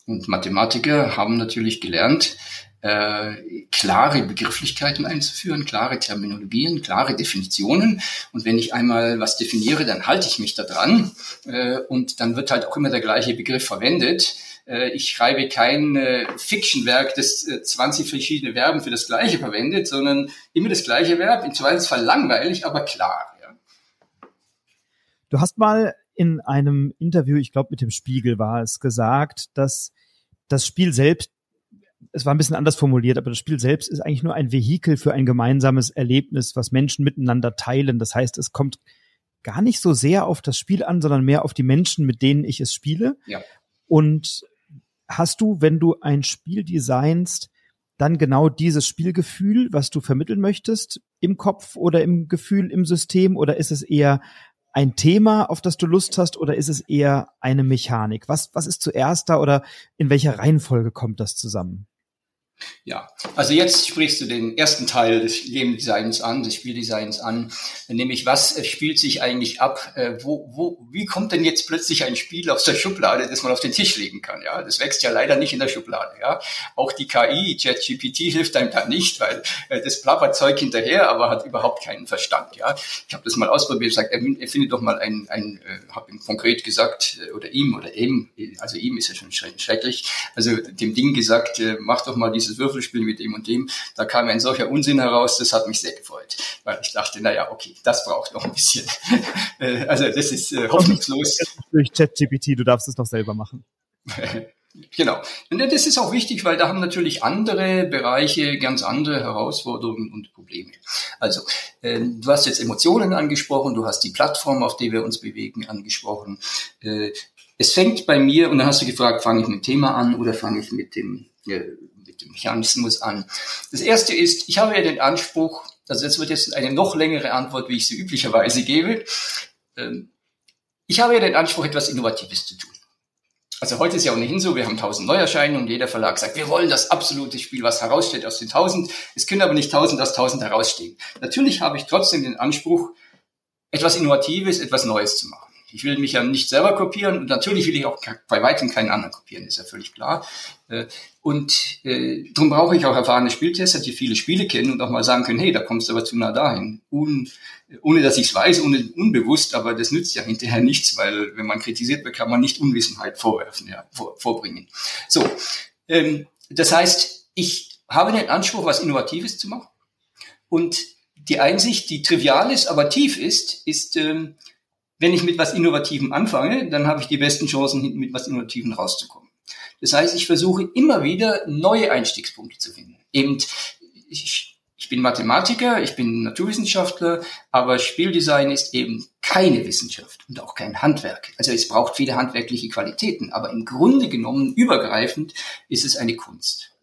Und Mathematiker haben natürlich gelernt, äh, klare Begrifflichkeiten einzuführen, klare Terminologien, klare Definitionen. Und wenn ich einmal was definiere, dann halte ich mich da dran. Äh, und dann wird halt auch immer der gleiche Begriff verwendet. Äh, ich schreibe kein äh, Fiction-Werk, das äh, 20 verschiedene Verben für das Gleiche verwendet, sondern immer das gleiche Verb, im Zweifelsfall langweilig, aber klar. Ja. Du hast mal in einem Interview, ich glaube mit dem Spiegel war es, gesagt, dass das Spiel selbst es war ein bisschen anders formuliert, aber das Spiel selbst ist eigentlich nur ein Vehikel für ein gemeinsames Erlebnis, was Menschen miteinander teilen. Das heißt, es kommt gar nicht so sehr auf das Spiel an, sondern mehr auf die Menschen, mit denen ich es spiele. Ja. Und hast du, wenn du ein Spiel designst, dann genau dieses Spielgefühl, was du vermitteln möchtest, im Kopf oder im Gefühl, im System, oder ist es eher ein Thema, auf das du Lust hast, oder ist es eher eine Mechanik? Was, was ist zuerst da oder in welcher Reihenfolge kommt das zusammen? Ja, also jetzt sprichst du den ersten Teil des Game Designs an, des Spieldesigns an, nämlich was äh, spielt sich eigentlich ab, äh, wo, wo, wie kommt denn jetzt plötzlich ein Spiel aus der Schublade, das man auf den Tisch legen kann, ja? Das wächst ja leider nicht in der Schublade, ja? Auch die KI, ChatGPT hilft einem da nicht, weil äh, das plappert Zeug hinterher, aber hat überhaupt keinen Verstand, ja? Ich habe das mal ausprobiert, gesagt, er, er findet doch mal ein, ein äh, habe ihm konkret gesagt, äh, oder ihm oder ihm, also ihm ist ja schon schrecklich, also dem Ding gesagt, äh, mach doch mal dieses dieses Würfelspiel mit dem und dem. Da kam ein solcher Unsinn heraus, das hat mich sehr gefreut, weil ich dachte, naja, okay, das braucht noch ein bisschen. Äh, also das ist äh, hoffnungslos. Durch ChatGPT, du darfst es noch selber machen. Genau. Und das ist auch wichtig, weil da haben natürlich andere Bereiche ganz andere Herausforderungen und Probleme. Also, äh, du hast jetzt Emotionen angesprochen, du hast die Plattform, auf der wir uns bewegen, angesprochen. Äh, es fängt bei mir, und dann hast du gefragt, fange ich mit dem Thema an oder fange ich mit dem äh, mit dem Mechanismus an. Das erste ist, ich habe ja den Anspruch, also das wird jetzt eine noch längere Antwort, wie ich sie üblicherweise gebe. Ähm, ich habe ja den Anspruch, etwas Innovatives zu tun. Also heute ist ja ohnehin so, wir haben tausend Neuerscheinungen und jeder Verlag sagt, wir wollen das absolute Spiel, was heraussteht aus den tausend. Es können aber nicht tausend aus tausend herausstehen. Natürlich habe ich trotzdem den Anspruch, etwas Innovatives, etwas Neues zu machen. Ich will mich ja nicht selber kopieren und natürlich will ich auch bei weitem keinen anderen kopieren, ist ja völlig klar. Äh, und äh, darum brauche ich auch erfahrene Spieltester, die viele Spiele kennen und auch mal sagen können, hey, da kommst du aber zu nah dahin. Un, ohne dass ich es weiß, ohne, unbewusst, aber das nützt ja hinterher nichts, weil wenn man kritisiert wird, kann man nicht Unwissenheit vorwerfen, ja, vor, vorbringen. So, ähm, das heißt, ich habe den Anspruch, was Innovatives zu machen. Und die Einsicht, die trivial ist, aber tief ist, ist, ähm, wenn ich mit was Innovativem anfange, dann habe ich die besten Chancen, hinten mit was Innovativem rauszukommen. Das heißt, ich versuche immer wieder neue Einstiegspunkte zu finden. Eben, ich, ich bin Mathematiker, ich bin Naturwissenschaftler, aber Spieldesign ist eben keine Wissenschaft und auch kein Handwerk. Also es braucht viele handwerkliche Qualitäten, aber im Grunde genommen übergreifend ist es eine Kunst.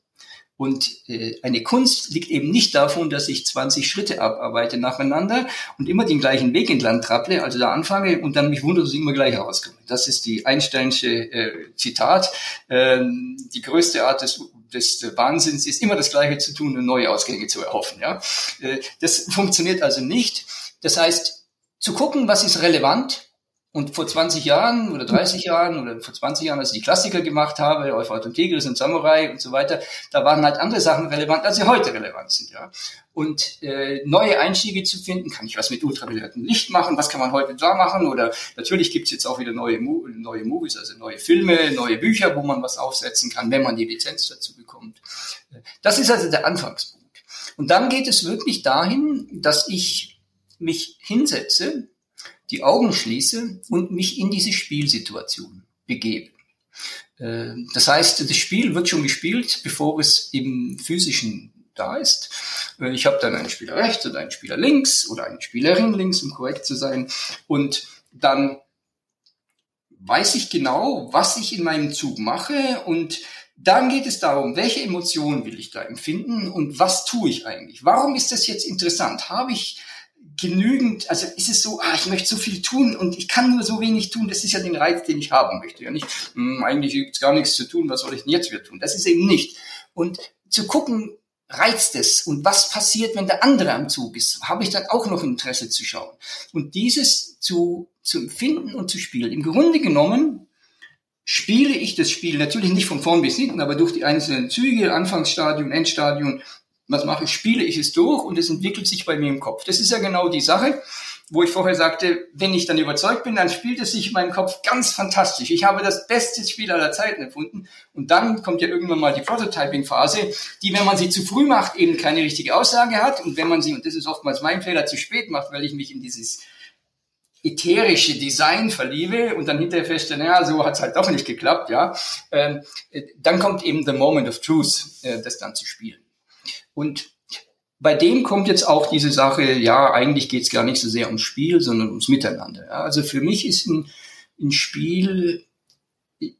Und äh, eine Kunst liegt eben nicht davon, dass ich 20 Schritte abarbeite nacheinander und immer den gleichen Weg entlang trapple, also da anfange und dann mich wundert, dass ich immer gleich rauskomme. Das ist die Einsteinsche äh, Zitat. Ähm, die größte Art des des Wahnsinns ist immer das Gleiche zu tun und neue Ausgänge zu erhoffen. Ja? Äh, das funktioniert also nicht. Das heißt, zu gucken, was ist relevant, und vor 20 Jahren oder 30 Jahren oder vor 20 Jahren, als ich die Klassiker gemacht habe, Euphrat und Tigris und Samurai und so weiter, da waren halt andere Sachen relevant, als sie heute relevant sind. Ja. Und äh, neue Einstiege zu finden, kann ich was mit ultraviolettem Licht machen, was kann man heute da machen? Oder natürlich gibt's jetzt auch wieder neue, neue Movies, also neue Filme, neue Bücher, wo man was aufsetzen kann, wenn man die Lizenz dazu bekommt. Das ist also der Anfangspunkt. Und dann geht es wirklich dahin, dass ich mich hinsetze die Augen schließe und mich in diese Spielsituation begebe. Äh, das heißt, das Spiel wird schon gespielt, bevor es im physischen da ist. Äh, ich habe dann einen Spieler rechts und einen Spieler links oder eine Spielerin links, um korrekt zu sein. Und dann weiß ich genau, was ich in meinem Zug mache und dann geht es darum, welche Emotionen will ich da empfinden und was tue ich eigentlich? Warum ist das jetzt interessant? Habe ich genügend, also ist es so, ah, ich möchte so viel tun und ich kann nur so wenig tun, das ist ja den Reiz, den ich haben möchte. Ja nicht, hm, eigentlich gibt es gar nichts zu tun, was soll ich denn jetzt wieder tun? Das ist eben nicht. Und zu gucken, reizt es und was passiert, wenn der andere am Zug ist? Habe ich dann auch noch Interesse zu schauen? Und dieses zu, zu empfinden und zu spielen. Im Grunde genommen spiele ich das Spiel natürlich nicht von vorn bis hinten, aber durch die einzelnen Züge, Anfangsstadium, Endstadium, was mache ich? Spiele ich es durch und es entwickelt sich bei mir im Kopf. Das ist ja genau die Sache, wo ich vorher sagte, wenn ich dann überzeugt bin, dann spielt es sich in meinem Kopf ganz fantastisch. Ich habe das beste Spiel aller Zeiten erfunden. Und dann kommt ja irgendwann mal die Prototyping-Phase, die, wenn man sie zu früh macht, eben keine richtige Aussage hat. Und wenn man sie, und das ist oftmals mein Fehler, zu spät macht, weil ich mich in dieses ätherische Design verliebe und dann hinterher feststelle, ja, so hat's halt doch nicht geklappt, ja, ähm, dann kommt eben the moment of truth, äh, das dann zu spielen. Und bei dem kommt jetzt auch diese Sache, ja, eigentlich geht's gar nicht so sehr ums Spiel, sondern ums Miteinander. Ja. Also für mich ist ein, ein Spiel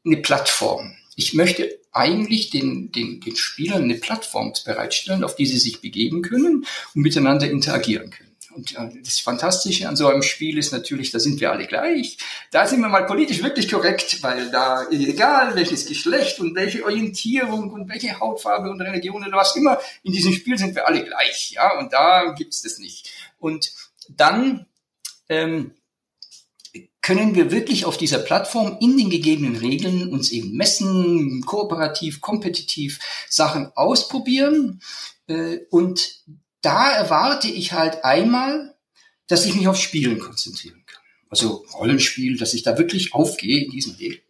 eine Plattform. Ich möchte eigentlich den, den, den Spielern eine Plattform bereitstellen, auf die sie sich begeben können und miteinander interagieren können. Und äh, das Fantastische an so einem Spiel ist natürlich, da sind wir alle gleich. Da sind wir mal politisch wirklich korrekt, weil da, egal welches Geschlecht und welche Orientierung und welche Hautfarbe und Religion oder was immer, in diesem Spiel sind wir alle gleich. Ja, und da gibt's das nicht. Und dann ähm, können wir wirklich auf dieser Plattform in den gegebenen Regeln uns eben messen, kooperativ, kompetitiv Sachen ausprobieren äh, und da erwarte ich halt einmal, dass ich mich auf Spielen konzentrieren kann. Also Rollenspiel, dass ich da wirklich aufgehe in diesen Regeln.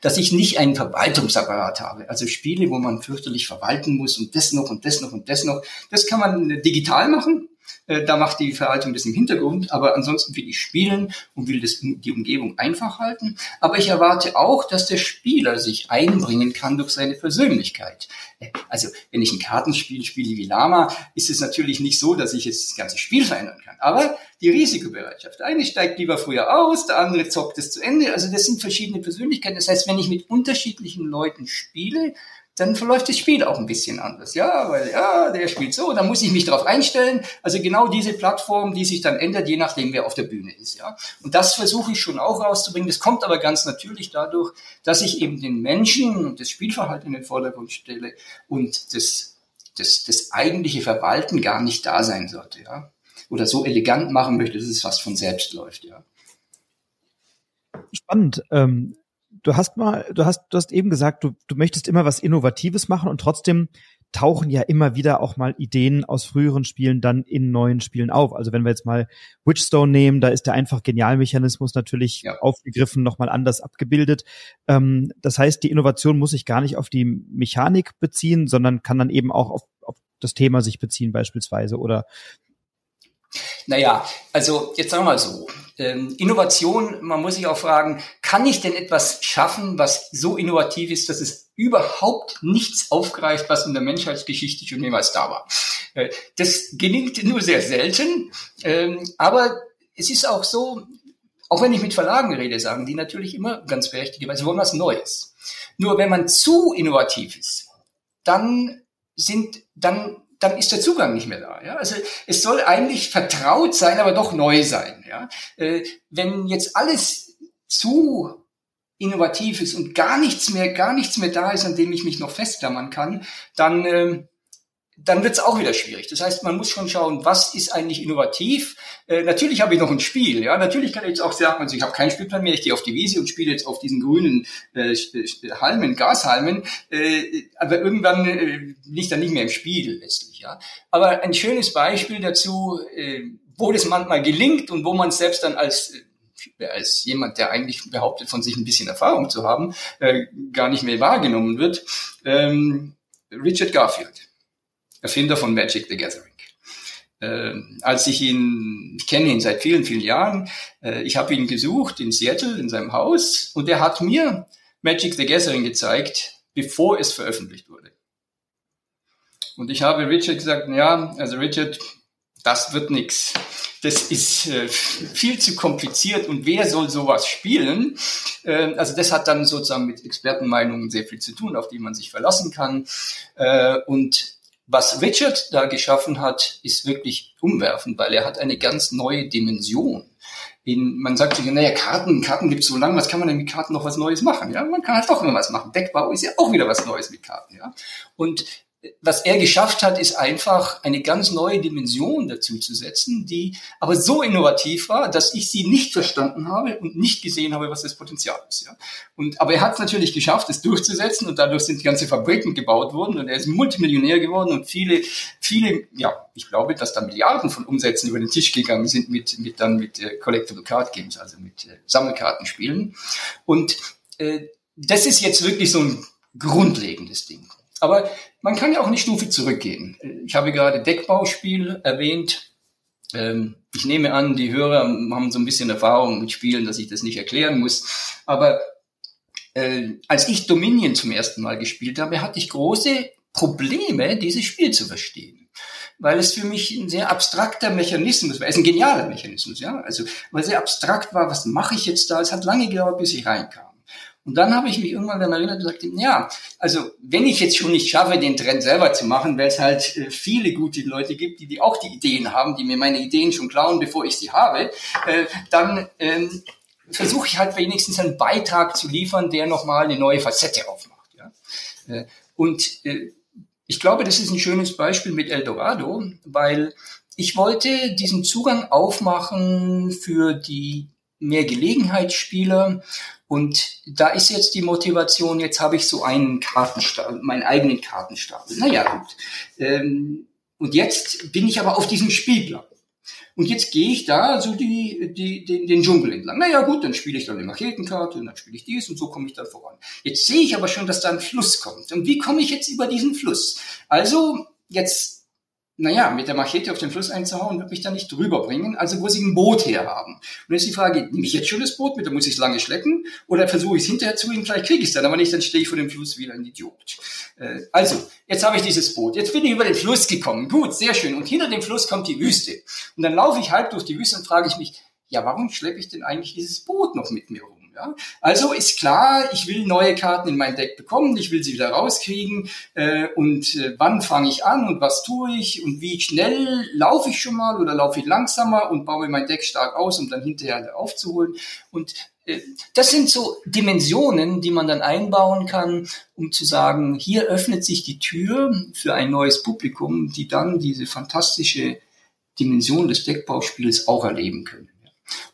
Dass ich nicht einen Verwaltungsapparat habe. Also Spiele, wo man fürchterlich verwalten muss und das noch und das noch und das noch. Das kann man digital machen. Äh, da macht die Verwaltung das im Hintergrund, aber ansonsten will ich spielen und will das, die Umgebung einfach halten. Aber ich erwarte auch, dass der Spieler sich einbringen kann durch seine Persönlichkeit. Äh, also, wenn ich ein Kartenspiel spiele wie Lama, ist es natürlich nicht so, dass ich jetzt das ganze Spiel verändern kann. Aber die Risikobereitschaft. Der eine steigt lieber früher aus, der andere zockt es zu Ende. Also, das sind verschiedene Persönlichkeiten. Das heißt, wenn ich mit unterschiedlichen Leuten spiele, dann verläuft das Spiel auch ein bisschen anders. Ja, weil ja, der spielt so, da muss ich mich darauf einstellen. Also genau diese Plattform, die sich dann ändert, je nachdem, wer auf der Bühne ist. Ja, und das versuche ich schon auch rauszubringen. Das kommt aber ganz natürlich dadurch, dass ich eben den Menschen und das Spielverhalten in den Vordergrund stelle und das, das, das eigentliche Verwalten gar nicht da sein sollte. Ja, oder so elegant machen möchte, dass es fast von selbst läuft. Ja. Spannend. Ähm du hast mal, du hast, du hast eben gesagt, du, du möchtest immer was Innovatives machen und trotzdem tauchen ja immer wieder auch mal Ideen aus früheren Spielen dann in neuen Spielen auf. Also wenn wir jetzt mal Witchstone nehmen, da ist der einfach Genialmechanismus natürlich ja. aufgegriffen, nochmal anders abgebildet. Ähm, das heißt, die Innovation muss sich gar nicht auf die Mechanik beziehen, sondern kann dann eben auch auf, auf das Thema sich beziehen beispielsweise oder naja, also jetzt sagen wir mal so, ähm, Innovation, man muss sich auch fragen, kann ich denn etwas schaffen, was so innovativ ist, dass es überhaupt nichts aufgreift, was in der Menschheitsgeschichte schon jemals da war? Äh, das gelingt nur sehr selten, ähm, aber es ist auch so, auch wenn ich mit Verlagen rede, sagen die natürlich immer ganz berechtigterweise, wollen was Neues. Nur wenn man zu innovativ ist, dann sind, dann dann ist der Zugang nicht mehr da. Ja? Also es soll eigentlich vertraut sein, aber doch neu sein. Ja? Äh, wenn jetzt alles zu innovativ ist und gar nichts mehr, gar nichts mehr da ist, an dem ich mich noch festklammern kann, dann äh, dann wird es auch wieder schwierig. Das heißt, man muss schon schauen, was ist eigentlich innovativ. Äh, natürlich habe ich noch ein Spiel. Ja, natürlich kann ich jetzt auch sagen, also ich habe keinen Spielplan mehr. Ich gehe auf die Wiese und spiele jetzt auf diesen grünen äh, Halmen, Gashalmen. Äh, aber irgendwann äh, bin ich dann nicht mehr im Spiel letztlich. Ja, aber ein schönes Beispiel dazu, äh, wo das manchmal gelingt und wo man selbst dann als äh, als jemand, der eigentlich behauptet, von sich ein bisschen Erfahrung zu haben, äh, gar nicht mehr wahrgenommen wird. Ähm, Richard Garfield. Erfinder von Magic the Gathering. Äh, als ich ihn, ich kenne ihn seit vielen, vielen Jahren, äh, ich habe ihn gesucht in Seattle in seinem Haus und er hat mir Magic the Gathering gezeigt, bevor es veröffentlicht wurde. Und ich habe Richard gesagt, ja, also Richard, das wird nix. Das ist äh, viel zu kompliziert und wer soll sowas spielen? Äh, also das hat dann sozusagen mit Expertenmeinungen sehr viel zu tun, auf die man sich verlassen kann. Äh, und was Richard da geschaffen hat, ist wirklich umwerfend, weil er hat eine ganz neue Dimension. In, man sagt sich, naja, Karten, Karten gibt es so lange, was kann man denn mit Karten noch was Neues machen? Ja, man kann halt doch immer was machen. Deckbau ist ja auch wieder was Neues mit Karten. Ja, und was er geschafft hat, ist einfach eine ganz neue Dimension dazu zu setzen, die aber so innovativ war, dass ich sie nicht verstanden habe und nicht gesehen habe, was das Potenzial ist. Ja. Und, aber er hat es natürlich geschafft, es durchzusetzen und dadurch sind ganze Fabriken gebaut worden und er ist Multimillionär geworden und viele, viele, ja, ich glaube, dass da Milliarden von Umsätzen über den Tisch gegangen sind mit, mit dann mit äh, Collectible Card Games, also mit äh, Sammelkartenspielen. Und äh, das ist jetzt wirklich so ein grundlegendes Ding. Aber man kann ja auch eine Stufe zurückgehen. Ich habe gerade Deckbauspiel erwähnt. Ähm, ich nehme an, die Hörer haben so ein bisschen Erfahrung mit Spielen, dass ich das nicht erklären muss. Aber äh, als ich Dominion zum ersten Mal gespielt habe, hatte ich große Probleme, dieses Spiel zu verstehen. Weil es für mich ein sehr abstrakter Mechanismus war. Es ist ein genialer Mechanismus, ja. Also, weil sehr abstrakt war, was mache ich jetzt da? Es hat lange gedauert, bis ich reinkam. Und dann habe ich mich irgendwann dann erinnert und gesagt, ja, also wenn ich jetzt schon nicht schaffe, den Trend selber zu machen, weil es halt äh, viele gute Leute gibt, die, die auch die Ideen haben, die mir meine Ideen schon klauen, bevor ich sie habe, äh, dann ähm, versuche ich halt wenigstens einen Beitrag zu liefern, der nochmal eine neue Facette aufmacht. Ja? Äh, und äh, ich glaube, das ist ein schönes Beispiel mit Eldorado, weil ich wollte diesen Zugang aufmachen für die mehr Gelegenheitsspieler und da ist jetzt die Motivation, jetzt habe ich so einen Kartenstapel, meinen eigenen Kartenstapel. Naja, gut. Ähm, und jetzt bin ich aber auf diesem Spielplan. Und jetzt gehe ich da so die, die, den, den Dschungel entlang. Naja gut, dann spiele ich dann eine Machetenkarte und dann spiele ich dies und so komme ich dann voran. Jetzt sehe ich aber schon, dass da ein Fluss kommt. Und wie komme ich jetzt über diesen Fluss? Also jetzt naja, mit der Machete auf den Fluss einzuhauen, wird mich da nicht drüber bringen. Also muss ich ein Boot herhaben. Und jetzt die Frage, nehme ich jetzt schon das Boot mit, dann muss ich es lange schleppen, oder versuche ich es hinterher zu ihm, vielleicht kriege ich es dann, aber nicht, dann stehe ich vor dem Fluss wieder ein Idiot. Äh, also, jetzt habe ich dieses Boot. Jetzt bin ich über den Fluss gekommen. Gut, sehr schön. Und hinter dem Fluss kommt die Wüste. Und dann laufe ich halb durch die Wüste und frage ich mich, ja, warum schleppe ich denn eigentlich dieses Boot noch mit mir rum? Ja? Also ist klar, ich will neue Karten in mein Deck bekommen, ich will sie wieder rauskriegen äh, und äh, wann fange ich an und was tue ich und wie schnell laufe ich schon mal oder laufe ich langsamer und baue mein Deck stark aus, um dann hinterher aufzuholen. Und äh, das sind so Dimensionen, die man dann einbauen kann, um zu sagen, hier öffnet sich die Tür für ein neues Publikum, die dann diese fantastische Dimension des Deckbauspiels auch erleben können.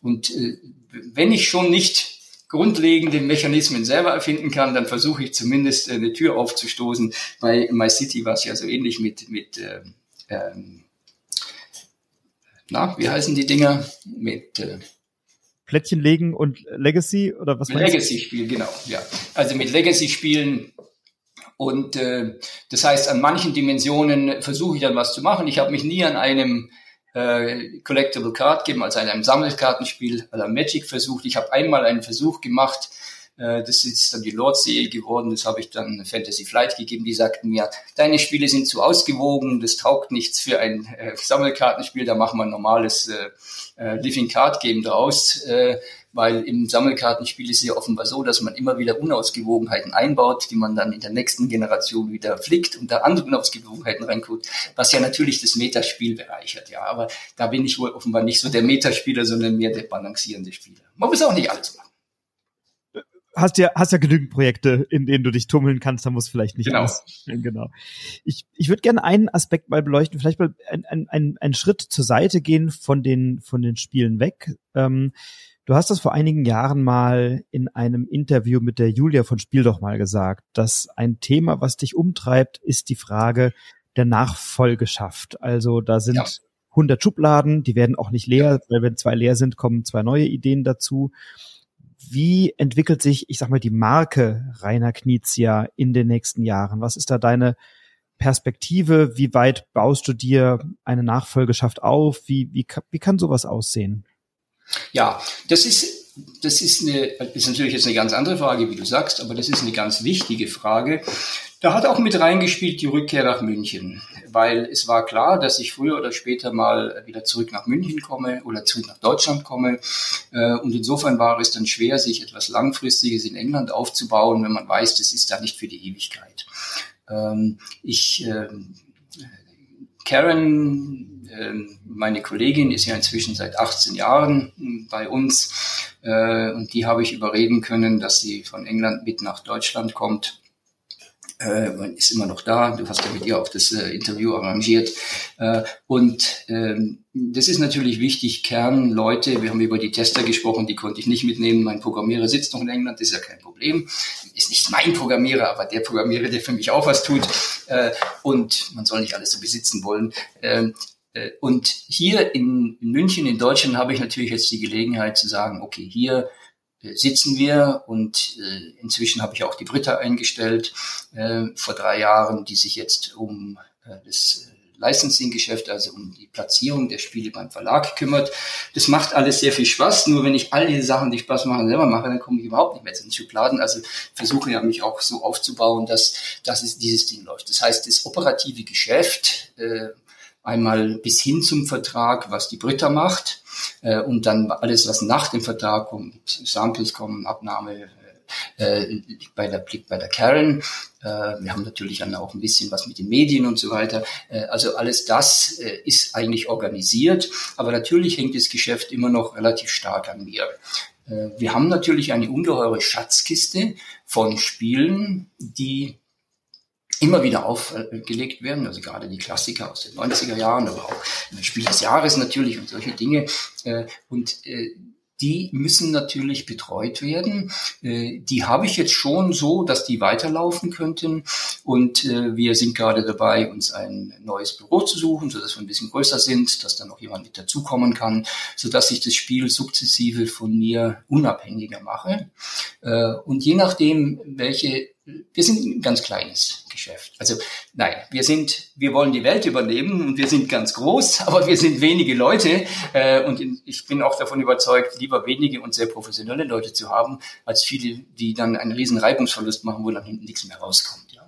Und äh, wenn ich schon nicht grundlegende Mechanismen selber erfinden kann, dann versuche ich zumindest äh, eine Tür aufzustoßen. Bei MyCity war es ja so ähnlich mit, mit äh, ähm, na, wie heißen die Dinger? Mit äh, Plättchen legen und Legacy oder was Legacy-Spiel, genau, ja. Also mit Legacy-Spielen und äh, das heißt, an manchen Dimensionen versuche ich dann was zu machen. Ich habe mich nie an einem äh, Collectible Card Game, also einem Sammelkartenspiel à la Magic versucht. Ich habe einmal einen Versuch gemacht, äh, das ist dann die Lord-Serie geworden, das habe ich dann Fantasy Flight gegeben, die sagten mir, deine Spiele sind zu ausgewogen, das taugt nichts für ein äh, Sammelkartenspiel, da machen wir ein normales äh, äh, Living Card Game draus. Äh, weil im Sammelkartenspiel ist es ja offenbar so, dass man immer wieder Unausgewogenheiten einbaut, die man dann in der nächsten Generation wieder flickt und da andere Unausgewogenheiten reinkommt, was ja natürlich das Metaspiel bereichert, ja. Aber da bin ich wohl offenbar nicht so der Metaspieler, sondern mehr der balancierende Spieler. Man muss auch nicht alles machen hast ja, hast ja genügend Projekte, in denen du dich tummeln kannst, da muss vielleicht nicht genau. alles. Genau. Ich, ich würde gerne einen Aspekt mal beleuchten, vielleicht mal einen ein, ein Schritt zur Seite gehen von den, von den Spielen weg. Ähm, Du hast das vor einigen Jahren mal in einem Interview mit der Julia von Spiel doch mal gesagt, dass ein Thema, was dich umtreibt, ist die Frage der Nachfolgeschaft. Also da sind ja. 100 Schubladen, die werden auch nicht leer, weil wenn zwei leer sind, kommen zwei neue Ideen dazu. Wie entwickelt sich, ich sag mal, die Marke Rainer Knizia in den nächsten Jahren? Was ist da deine Perspektive? Wie weit baust du dir eine Nachfolgeschaft auf? Wie, wie, wie kann sowas aussehen? Ja, das ist, das ist eine, ist natürlich jetzt eine ganz andere Frage, wie du sagst, aber das ist eine ganz wichtige Frage. Da hat auch mit reingespielt die Rückkehr nach München, weil es war klar, dass ich früher oder später mal wieder zurück nach München komme oder zurück nach Deutschland komme. Äh, und insofern war es dann schwer, sich etwas Langfristiges in England aufzubauen, wenn man weiß, das ist da nicht für die Ewigkeit. Ähm, ich, ähm, Karen, ähm, meine Kollegin, ist ja inzwischen seit 18 Jahren bei uns äh, und die habe ich überreden können, dass sie von England mit nach Deutschland kommt äh, ist immer noch da. Du hast ja mit ihr auch das äh, Interview arrangiert. Äh, und ähm, das ist natürlich wichtig, Kernleute, wir haben über die Tester gesprochen, die konnte ich nicht mitnehmen. Mein Programmierer sitzt noch in England, das ist ja kein Problem. Ist nicht mein Programmierer, aber der Programmierer, der für mich auch was tut. Äh, und man soll nicht alles so besitzen wollen. Ähm, äh, und hier in München, in Deutschland, habe ich natürlich jetzt die Gelegenheit zu sagen, okay, hier sitzen wir und äh, inzwischen habe ich auch die Britta eingestellt äh, vor drei Jahren, die sich jetzt um äh, das äh, Licensing-Geschäft, also um die Platzierung der Spiele beim Verlag kümmert. Das macht alles sehr viel Spaß. Nur wenn ich all diese Sachen, die Spaß machen, selber mache, dann komme ich überhaupt nicht mehr zu den Schubladen. Also versuche ja mich auch so aufzubauen, dass, dass es dieses Ding läuft. Das heißt, das operative Geschäft, äh, einmal bis hin zum Vertrag, was die Britta macht, äh, und dann alles, was nach dem Vertrag kommt, Samples kommen, Abnahme, äh, liegt bei der, liegt bei der Karen. Äh, wir haben natürlich dann auch ein bisschen was mit den Medien und so weiter. Äh, also alles das äh, ist eigentlich organisiert, aber natürlich hängt das Geschäft immer noch relativ stark an mir. Äh, wir haben natürlich eine ungeheure Schatzkiste von Spielen, die immer wieder aufgelegt werden, also gerade die Klassiker aus den 90er Jahren, aber auch Spiel des Jahres natürlich und solche Dinge. Äh, und äh, die müssen natürlich betreut werden. Äh, die habe ich jetzt schon so, dass die weiterlaufen könnten. Und wir sind gerade dabei, uns ein neues Büro zu suchen, sodass wir ein bisschen größer sind, dass dann noch jemand mit dazukommen kann, sodass ich das Spiel sukzessive von mir unabhängiger mache. Und je nachdem, welche wir sind ein ganz kleines Geschäft. Also nein, wir sind, wir wollen die Welt übernehmen und wir sind ganz groß, aber wir sind wenige Leute äh, und ich bin auch davon überzeugt, lieber wenige und sehr professionelle Leute zu haben, als viele, die dann einen riesen Reibungsverlust machen, wo dann hinten nichts mehr rauskommt. Ja.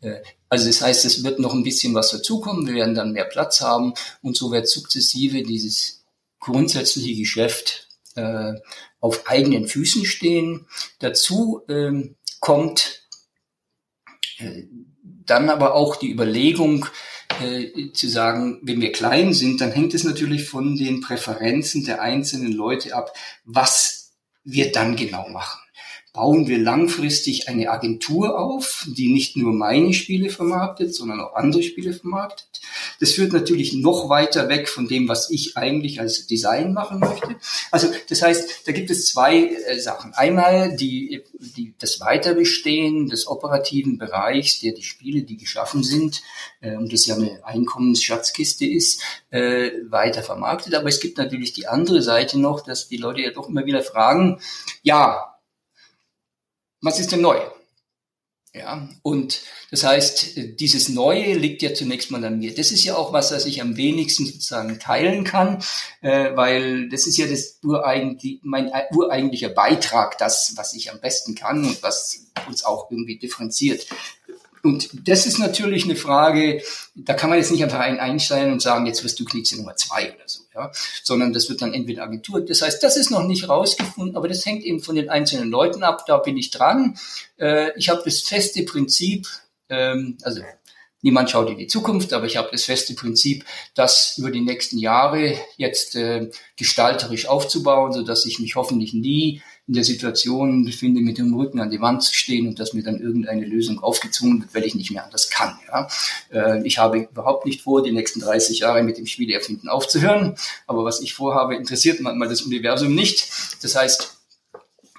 Äh, also das heißt, es wird noch ein bisschen was dazukommen, wir werden dann mehr Platz haben und so wird sukzessive dieses grundsätzliche Geschäft äh, auf eigenen Füßen stehen. Dazu ähm, kommt dann aber auch die Überlegung äh, zu sagen, wenn wir klein sind, dann hängt es natürlich von den Präferenzen der einzelnen Leute ab, was wir dann genau machen bauen wir langfristig eine Agentur auf, die nicht nur meine Spiele vermarktet, sondern auch andere Spiele vermarktet. Das führt natürlich noch weiter weg von dem, was ich eigentlich als Design machen möchte. Also das heißt, da gibt es zwei äh, Sachen. Einmal die, die, das Weiterbestehen des operativen Bereichs, der die Spiele, die geschaffen sind, äh, und das ja eine Einkommensschatzkiste ist, äh, weiter vermarktet. Aber es gibt natürlich die andere Seite noch, dass die Leute ja doch immer wieder fragen, ja, was ist denn neu? Ja, und das heißt, dieses Neue liegt ja zunächst mal an mir. Das ist ja auch was, was ich am wenigsten sozusagen teilen kann, äh, weil das ist ja das ureigentlich, mein ureigentlicher Beitrag, das, was ich am besten kann und was uns auch irgendwie differenziert. Und das ist natürlich eine Frage, da kann man jetzt nicht einfach einen einstellen und sagen, jetzt wirst du Knizia Nummer zwei oder so, ja, sondern das wird dann entweder Agentur. Das heißt, das ist noch nicht rausgefunden, aber das hängt eben von den einzelnen Leuten ab. Da bin ich dran. Äh, ich habe das feste Prinzip, ähm, also Niemand schaut in die Zukunft, aber ich habe das feste Prinzip, das über die nächsten Jahre jetzt äh, gestalterisch aufzubauen, so dass ich mich hoffentlich nie in der Situation befinde, mit dem Rücken an die Wand zu stehen und dass mir dann irgendeine Lösung aufgezwungen wird, weil ich nicht mehr anders kann. Ja. Äh, ich habe überhaupt nicht vor, die nächsten 30 Jahre mit dem Spieleerfinden aufzuhören, aber was ich vorhabe, interessiert manchmal das Universum nicht. Das heißt,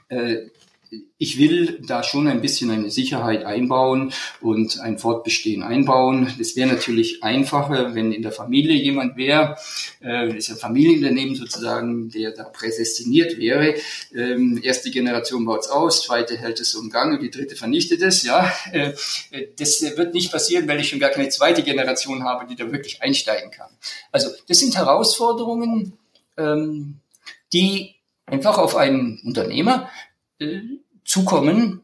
äh, ich will da schon ein bisschen eine Sicherheit einbauen und ein Fortbestehen einbauen. Das wäre natürlich einfacher, wenn in der Familie jemand wäre, äh, das ist ein Familienunternehmen sozusagen, der da prädestiniert wäre. Ähm, erste Generation baut es aus, zweite hält es um Gang und die dritte vernichtet es. Ja, äh, das wird nicht passieren, weil ich schon gar keine zweite Generation habe, die da wirklich einsteigen kann. Also das sind Herausforderungen, ähm, die einfach auf einen Unternehmer zukommen,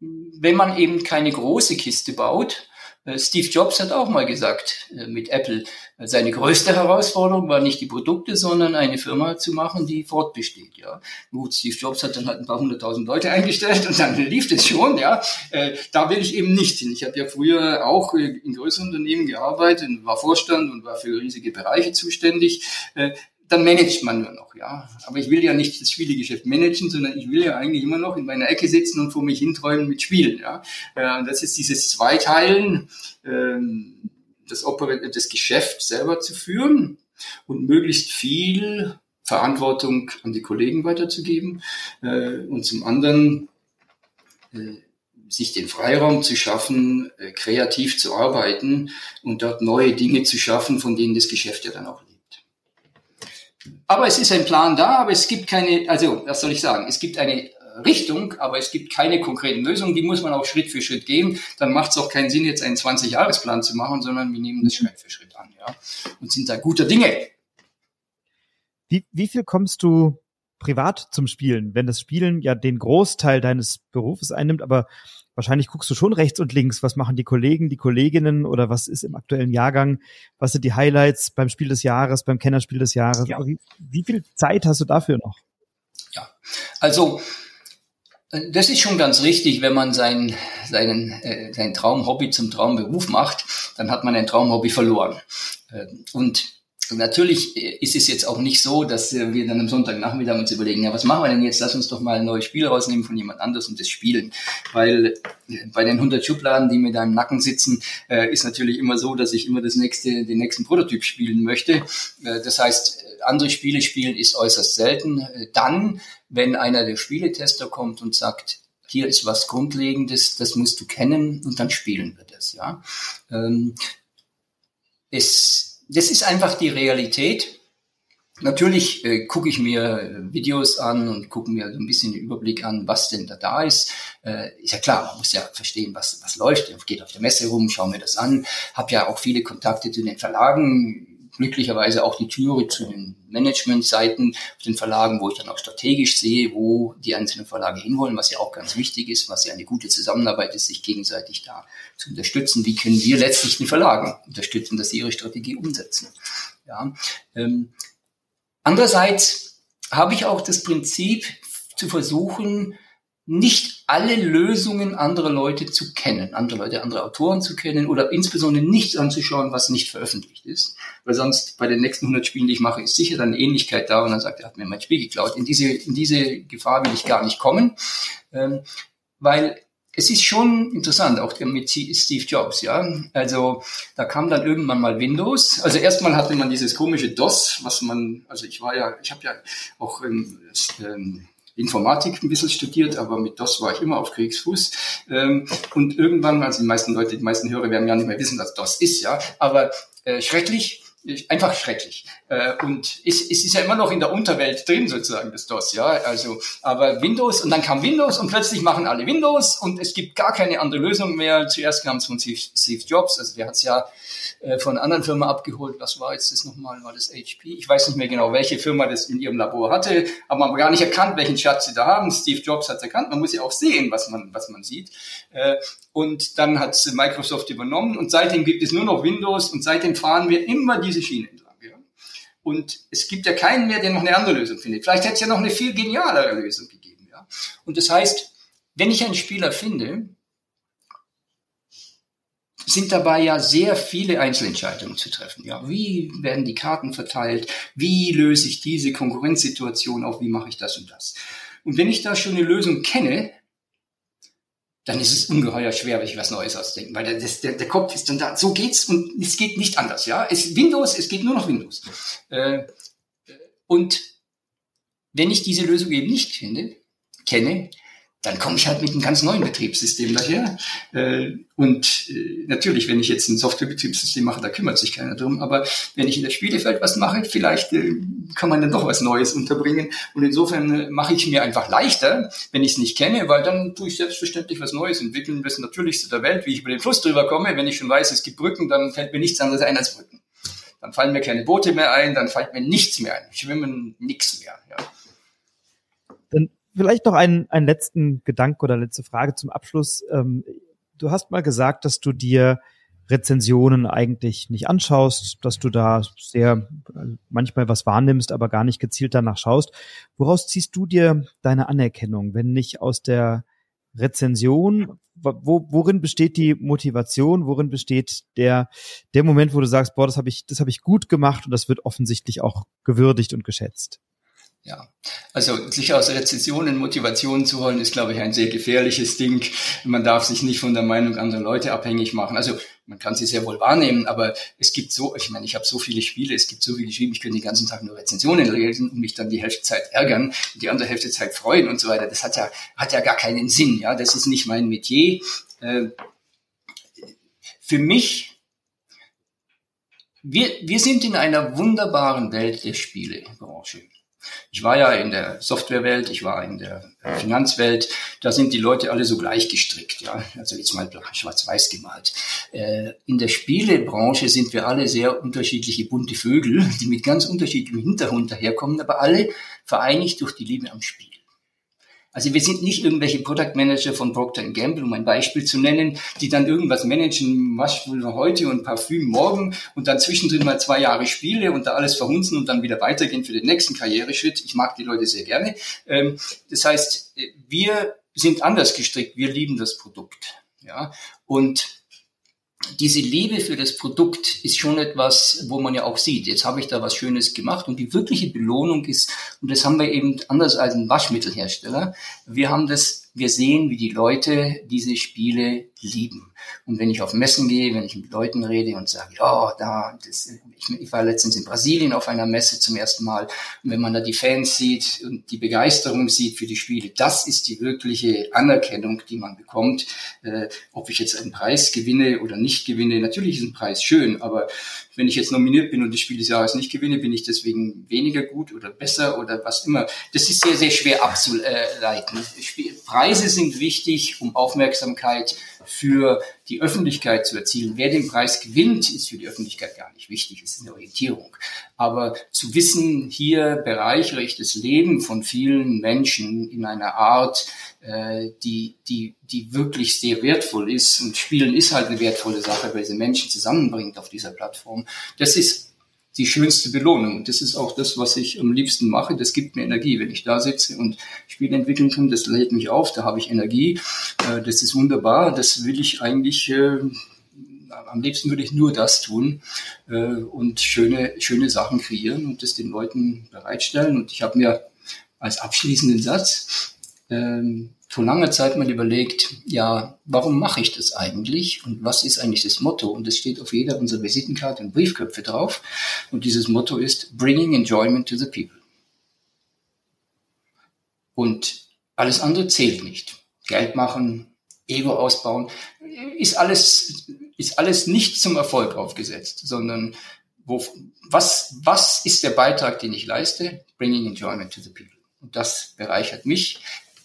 wenn man eben keine große Kiste baut, äh, Steve Jobs hat auch mal gesagt äh, mit Apple, äh, seine größte Herausforderung war nicht die Produkte, sondern eine Firma zu machen, die fortbesteht. Ja, gut, Steve Jobs hat dann halt ein paar hunderttausend Leute eingestellt und dann lief das schon. Ja, da will ich eben nicht hin. Ich habe ja früher auch in größeren Unternehmen gearbeitet, war Vorstand und war für riesige Bereiche zuständig dann managt man nur noch, ja. Aber ich will ja nicht das Spielegeschäft managen, sondern ich will ja eigentlich immer noch in meiner Ecke sitzen und vor mich hinträumen mit Spielen, ja. Äh, und das ist dieses Zweiteilen, ähm, das, Oper das Geschäft selber zu führen und möglichst viel Verantwortung an die Kollegen weiterzugeben äh, und zum anderen äh, sich den Freiraum zu schaffen, kreativ zu arbeiten und dort neue Dinge zu schaffen, von denen das Geschäft ja dann auch lebt. Aber es ist ein Plan da, aber es gibt keine, also was soll ich sagen, es gibt eine Richtung, aber es gibt keine konkreten Lösungen, die muss man auch Schritt für Schritt gehen. Dann macht es auch keinen Sinn, jetzt einen 20-Jahres-Plan zu machen, sondern wir nehmen das Schritt für Schritt an, ja. Und sind da guter Dinge. Wie, wie viel kommst du privat zum Spielen, wenn das Spielen ja den Großteil deines Berufes einnimmt, aber wahrscheinlich guckst du schon rechts und links, was machen die Kollegen, die Kolleginnen oder was ist im aktuellen Jahrgang, was sind die Highlights beim Spiel des Jahres, beim Kennerspiel des Jahres. Ja. Wie, wie viel Zeit hast du dafür noch? Ja, also äh, das ist schon ganz richtig, wenn man sein, seinen, äh, sein Traumhobby zum Traumberuf macht, dann hat man ein Traumhobby verloren. Äh, Natürlich ist es jetzt auch nicht so, dass wir dann am Sonntagnachmittag uns überlegen, ja, was machen wir denn jetzt? Lass uns doch mal ein neues Spiel rausnehmen von jemand anders und das spielen. Weil bei den 100 Schubladen, die mir da im Nacken sitzen, äh, ist natürlich immer so, dass ich immer das nächste, den nächsten Prototyp spielen möchte. Äh, das heißt, andere Spiele spielen ist äußerst selten. Äh, dann, wenn einer der Spieletester kommt und sagt, hier ist was Grundlegendes, das musst du kennen und dann spielen wir das, ja. Ähm, es das ist einfach die Realität. Natürlich äh, gucke ich mir Videos an und gucke mir so ein bisschen den Überblick an, was denn da da ist. Äh, ist ja klar, man muss ja verstehen, was, was läuft. Ich geht auf der Messe rum, schaue mir das an. Habe ja auch viele Kontakte zu den Verlagen, glücklicherweise auch die Türe zu den Managementseiten auf den Verlagen, wo ich dann auch strategisch sehe, wo die einzelnen Verlage hinwollen, was ja auch ganz wichtig ist, was ja eine gute Zusammenarbeit ist, sich gegenseitig da zu unterstützen. Wie können wir letztlich den Verlagen unterstützen, dass sie ihre Strategie umsetzen? Ja. Ähm, andererseits habe ich auch das Prinzip zu versuchen, nicht alle Lösungen anderer Leute zu kennen, andere Leute, andere Autoren zu kennen oder insbesondere nichts anzuschauen, was nicht veröffentlicht ist. Weil sonst bei den nächsten 100 Spielen, die ich mache, ist sicher dann eine Ähnlichkeit da und dann sagt er, hat mir mein Spiel geklaut. In diese, in diese Gefahr will ich gar nicht kommen, ähm, weil es ist schon interessant, auch mit Steve Jobs, ja. Also da kam dann irgendwann mal Windows. Also erstmal hatte man dieses komische DOS, was man, also ich war ja, ich habe ja auch ähm, ähm, Informatik ein bisschen studiert, aber mit DOS war ich immer auf Kriegsfuß. Ähm, und irgendwann, also die meisten Leute, die meisten Hörer werden ja nicht mehr wissen, was DOS ist, ja, aber äh, schrecklich, einfach schrecklich. Äh, und es, es ist ja immer noch in der Unterwelt drin sozusagen, das DOS, ja. Also, aber Windows und dann kam Windows und plötzlich machen alle Windows und es gibt gar keine andere Lösung mehr. Zuerst kam es von Steve Jobs, also der hat es ja äh, von anderen Firma abgeholt. Was war jetzt das nochmal? War das HP? Ich weiß nicht mehr genau, welche Firma das in ihrem Labor hatte, aber man hat gar nicht erkannt, welchen Schatz sie da haben. Steve Jobs hat es erkannt. Man muss ja auch sehen, was man, was man sieht. Äh, und dann hat Microsoft übernommen und seitdem gibt es nur noch Windows und seitdem fahren wir immer diese Schiene entlang. Ja? Und es gibt ja keinen mehr, der noch eine andere Lösung findet. Vielleicht hätte es ja noch eine viel genialere Lösung gegeben. Ja? Und das heißt, wenn ich einen Spieler finde, sind dabei ja sehr viele Einzelentscheidungen zu treffen. Ja, wie werden die Karten verteilt? Wie löse ich diese Konkurrenzsituation auf? Wie mache ich das und das? Und wenn ich da schon eine Lösung kenne, dann ist es ungeheuer schwer, wenn ich was Neues ausdenken, weil der, der, der Kopf ist dann da. So geht's und es geht nicht anders. Ja, es Windows, es geht nur noch Windows. Äh, und wenn ich diese Lösung eben nicht finde, kenne, dann komme ich halt mit einem ganz neuen Betriebssystem daher. Äh, und äh, natürlich, wenn ich jetzt ein Softwarebetriebssystem mache, da kümmert sich keiner drum. Aber wenn ich in der Spielefeld was mache, vielleicht äh, kann man dann doch was Neues unterbringen. Und insofern mache ich mir einfach leichter, wenn ich es nicht kenne, weil dann tue ich selbstverständlich was Neues entwickeln. Das Natürlichste der Welt, wie ich über den Fluss drüber komme. Wenn ich schon weiß, es gibt Brücken, dann fällt mir nichts anderes ein als Brücken. Dann fallen mir keine Boote mehr ein, dann fällt mir nichts mehr ein. Schwimmen, nichts mehr. Ja. Dann vielleicht noch einen, einen letzten Gedanke oder letzte Frage zum Abschluss. Ähm, du hast mal gesagt, dass du dir Rezensionen eigentlich nicht anschaust, dass du da sehr manchmal was wahrnimmst, aber gar nicht gezielt danach schaust. Woraus ziehst du dir deine Anerkennung, wenn nicht aus der Rezension? Wo, worin besteht die Motivation? Worin besteht der der Moment, wo du sagst, boah, das habe ich das habe ich gut gemacht und das wird offensichtlich auch gewürdigt und geschätzt? Ja, also sich aus Rezessionen Motivation zu holen, ist, glaube ich, ein sehr gefährliches Ding. Man darf sich nicht von der Meinung anderer Leute abhängig machen. Also man kann sie sehr wohl wahrnehmen, aber es gibt so, ich meine, ich habe so viele Spiele, es gibt so viele Spiele, ich könnte den ganzen Tag nur Rezensionen lesen und mich dann die Hälfte Zeit ärgern, die andere Hälfte Zeit freuen und so weiter. Das hat ja, hat ja gar keinen Sinn. Ja, das ist nicht mein Metier. Äh, für mich wir, wir sind in einer wunderbaren Welt der Spielebranche. Ich war ja in der Softwarewelt, ich war in der Finanzwelt, da sind die Leute alle so gleich gestrickt, ja. Also jetzt mal schwarz-weiß gemalt. Äh, in der Spielebranche sind wir alle sehr unterschiedliche bunte Vögel, die mit ganz unterschiedlichem Hintergrund daherkommen, aber alle vereinigt durch die Liebe am Spiel. Also wir sind nicht irgendwelche Product Manager von Procter Gamble, um ein Beispiel zu nennen, die dann irgendwas managen, Waschpulver heute und Parfüm morgen und dann zwischendrin mal zwei Jahre Spiele und da alles verhunzen und dann wieder weitergehen für den nächsten Karriereschritt. Ich mag die Leute sehr gerne. Ähm, das heißt, wir sind anders gestrickt. Wir lieben das Produkt. Ja, und diese Liebe für das Produkt ist schon etwas, wo man ja auch sieht, jetzt habe ich da was Schönes gemacht und die wirkliche Belohnung ist, und das haben wir eben anders als ein Waschmittelhersteller, wir haben das, wir sehen, wie die Leute diese Spiele lieben. Und wenn ich auf Messen gehe, wenn ich mit Leuten rede und sage, ja, da, das, ich, ich, war letztens in Brasilien auf einer Messe zum ersten Mal, und wenn man da die Fans sieht und die Begeisterung sieht für die Spiele, das ist die wirkliche Anerkennung, die man bekommt. Äh, ob ich jetzt einen Preis gewinne oder nicht gewinne, natürlich ist ein Preis schön, aber wenn ich jetzt nominiert bin und das Spiel des Jahres nicht gewinne, bin ich deswegen weniger gut oder besser oder was immer. Das ist sehr, sehr schwer abzuleiten. Preise sind wichtig, um Aufmerksamkeit für die Öffentlichkeit zu erzielen. Wer den Preis gewinnt, ist für die Öffentlichkeit gar nicht wichtig. Es ist eine Orientierung. Aber zu wissen, hier bereichere ich das Leben von vielen Menschen in einer Art, äh, die, die, die wirklich sehr wertvoll ist. Und Spielen ist halt eine wertvolle Sache, weil sie Menschen zusammenbringt auf dieser Plattform. Das ist die schönste Belohnung. Und das ist auch das, was ich am liebsten mache. Das gibt mir Energie, wenn ich da sitze und Spiele entwickeln kann. Das lädt mich auf, da habe ich Energie. Äh, das ist wunderbar. Das will ich eigentlich, äh, am liebsten würde ich nur das tun äh, und schöne, schöne Sachen kreieren und das den Leuten bereitstellen. Und ich habe mir als abschließenden Satz ähm, vor langer Zeit mal überlegt, ja, warum mache ich das eigentlich und was ist eigentlich das Motto? Und es steht auf jeder unserer Visitenkarte und Briefköpfe drauf. Und dieses Motto ist Bringing Enjoyment to the People. Und alles andere zählt nicht. Geld machen, Ego ausbauen, ist alles, ist alles nicht zum Erfolg aufgesetzt, sondern wo, was, was ist der Beitrag, den ich leiste? Bringing Enjoyment to the People. Und das bereichert mich,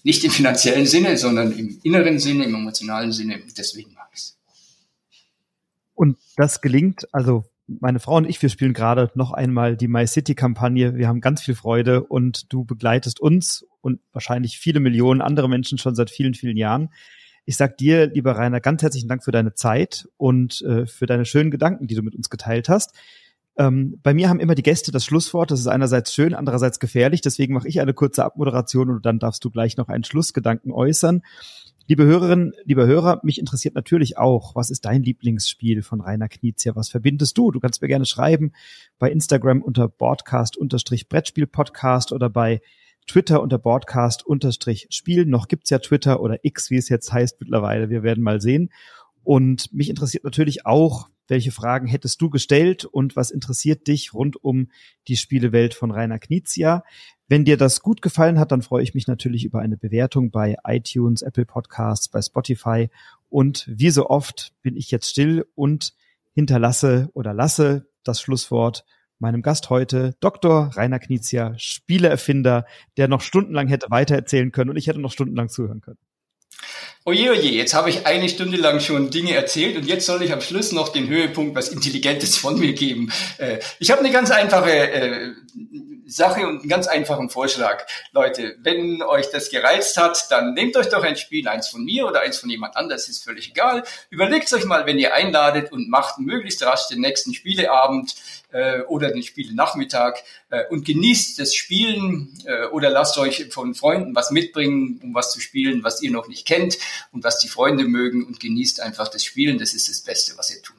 nicht im finanziellen Sinne, sondern im inneren Sinne, im emotionalen Sinne. Deswegen mag ich es. Und das gelingt, also meine Frau und ich, wir spielen gerade noch einmal die My City Kampagne. Wir haben ganz viel Freude und du begleitest uns und wahrscheinlich viele Millionen andere Menschen schon seit vielen, vielen Jahren. Ich sag dir, lieber Rainer, ganz herzlichen Dank für deine Zeit und äh, für deine schönen Gedanken, die du mit uns geteilt hast. Ähm, bei mir haben immer die Gäste das Schlusswort. Das ist einerseits schön, andererseits gefährlich. Deswegen mache ich eine kurze Abmoderation und dann darfst du gleich noch einen Schlussgedanken äußern. Liebe Hörerinnen, lieber Hörer, mich interessiert natürlich auch, was ist dein Lieblingsspiel von Rainer Knizia? Was verbindest du? Du kannst mir gerne schreiben bei Instagram unter Broadcast-Brettspiel-Podcast oder bei Twitter unter Broadcast-Spiel. Noch gibt's ja Twitter oder X, wie es jetzt heißt mittlerweile. Wir werden mal sehen. Und mich interessiert natürlich auch, welche Fragen hättest du gestellt und was interessiert dich rund um die Spielewelt von Rainer Knizia? Wenn dir das gut gefallen hat, dann freue ich mich natürlich über eine Bewertung bei iTunes, Apple Podcasts, bei Spotify. Und wie so oft bin ich jetzt still und hinterlasse oder lasse das Schlusswort meinem Gast heute, Dr. Rainer Knizia, Spieleerfinder, der noch stundenlang hätte weitererzählen können und ich hätte noch stundenlang zuhören können. Oje, oje, jetzt habe ich eine Stunde lang schon Dinge erzählt und jetzt soll ich am Schluss noch den Höhepunkt was Intelligentes von mir geben. Äh, ich habe eine ganz einfache äh, Sache und einen ganz einfachen Vorschlag. Leute, wenn euch das gereizt hat, dann nehmt euch doch ein Spiel, eins von mir oder eins von jemand anders, ist völlig egal. Überlegt euch mal, wenn ihr einladet und macht möglichst rasch den nächsten Spieleabend äh, oder den Spielenachmittag äh, und genießt das Spielen äh, oder lasst euch von Freunden was mitbringen, um was zu spielen, was ihr noch nicht kennt und was die Freunde mögen und genießt einfach das Spielen. Das ist das Beste, was ihr tun.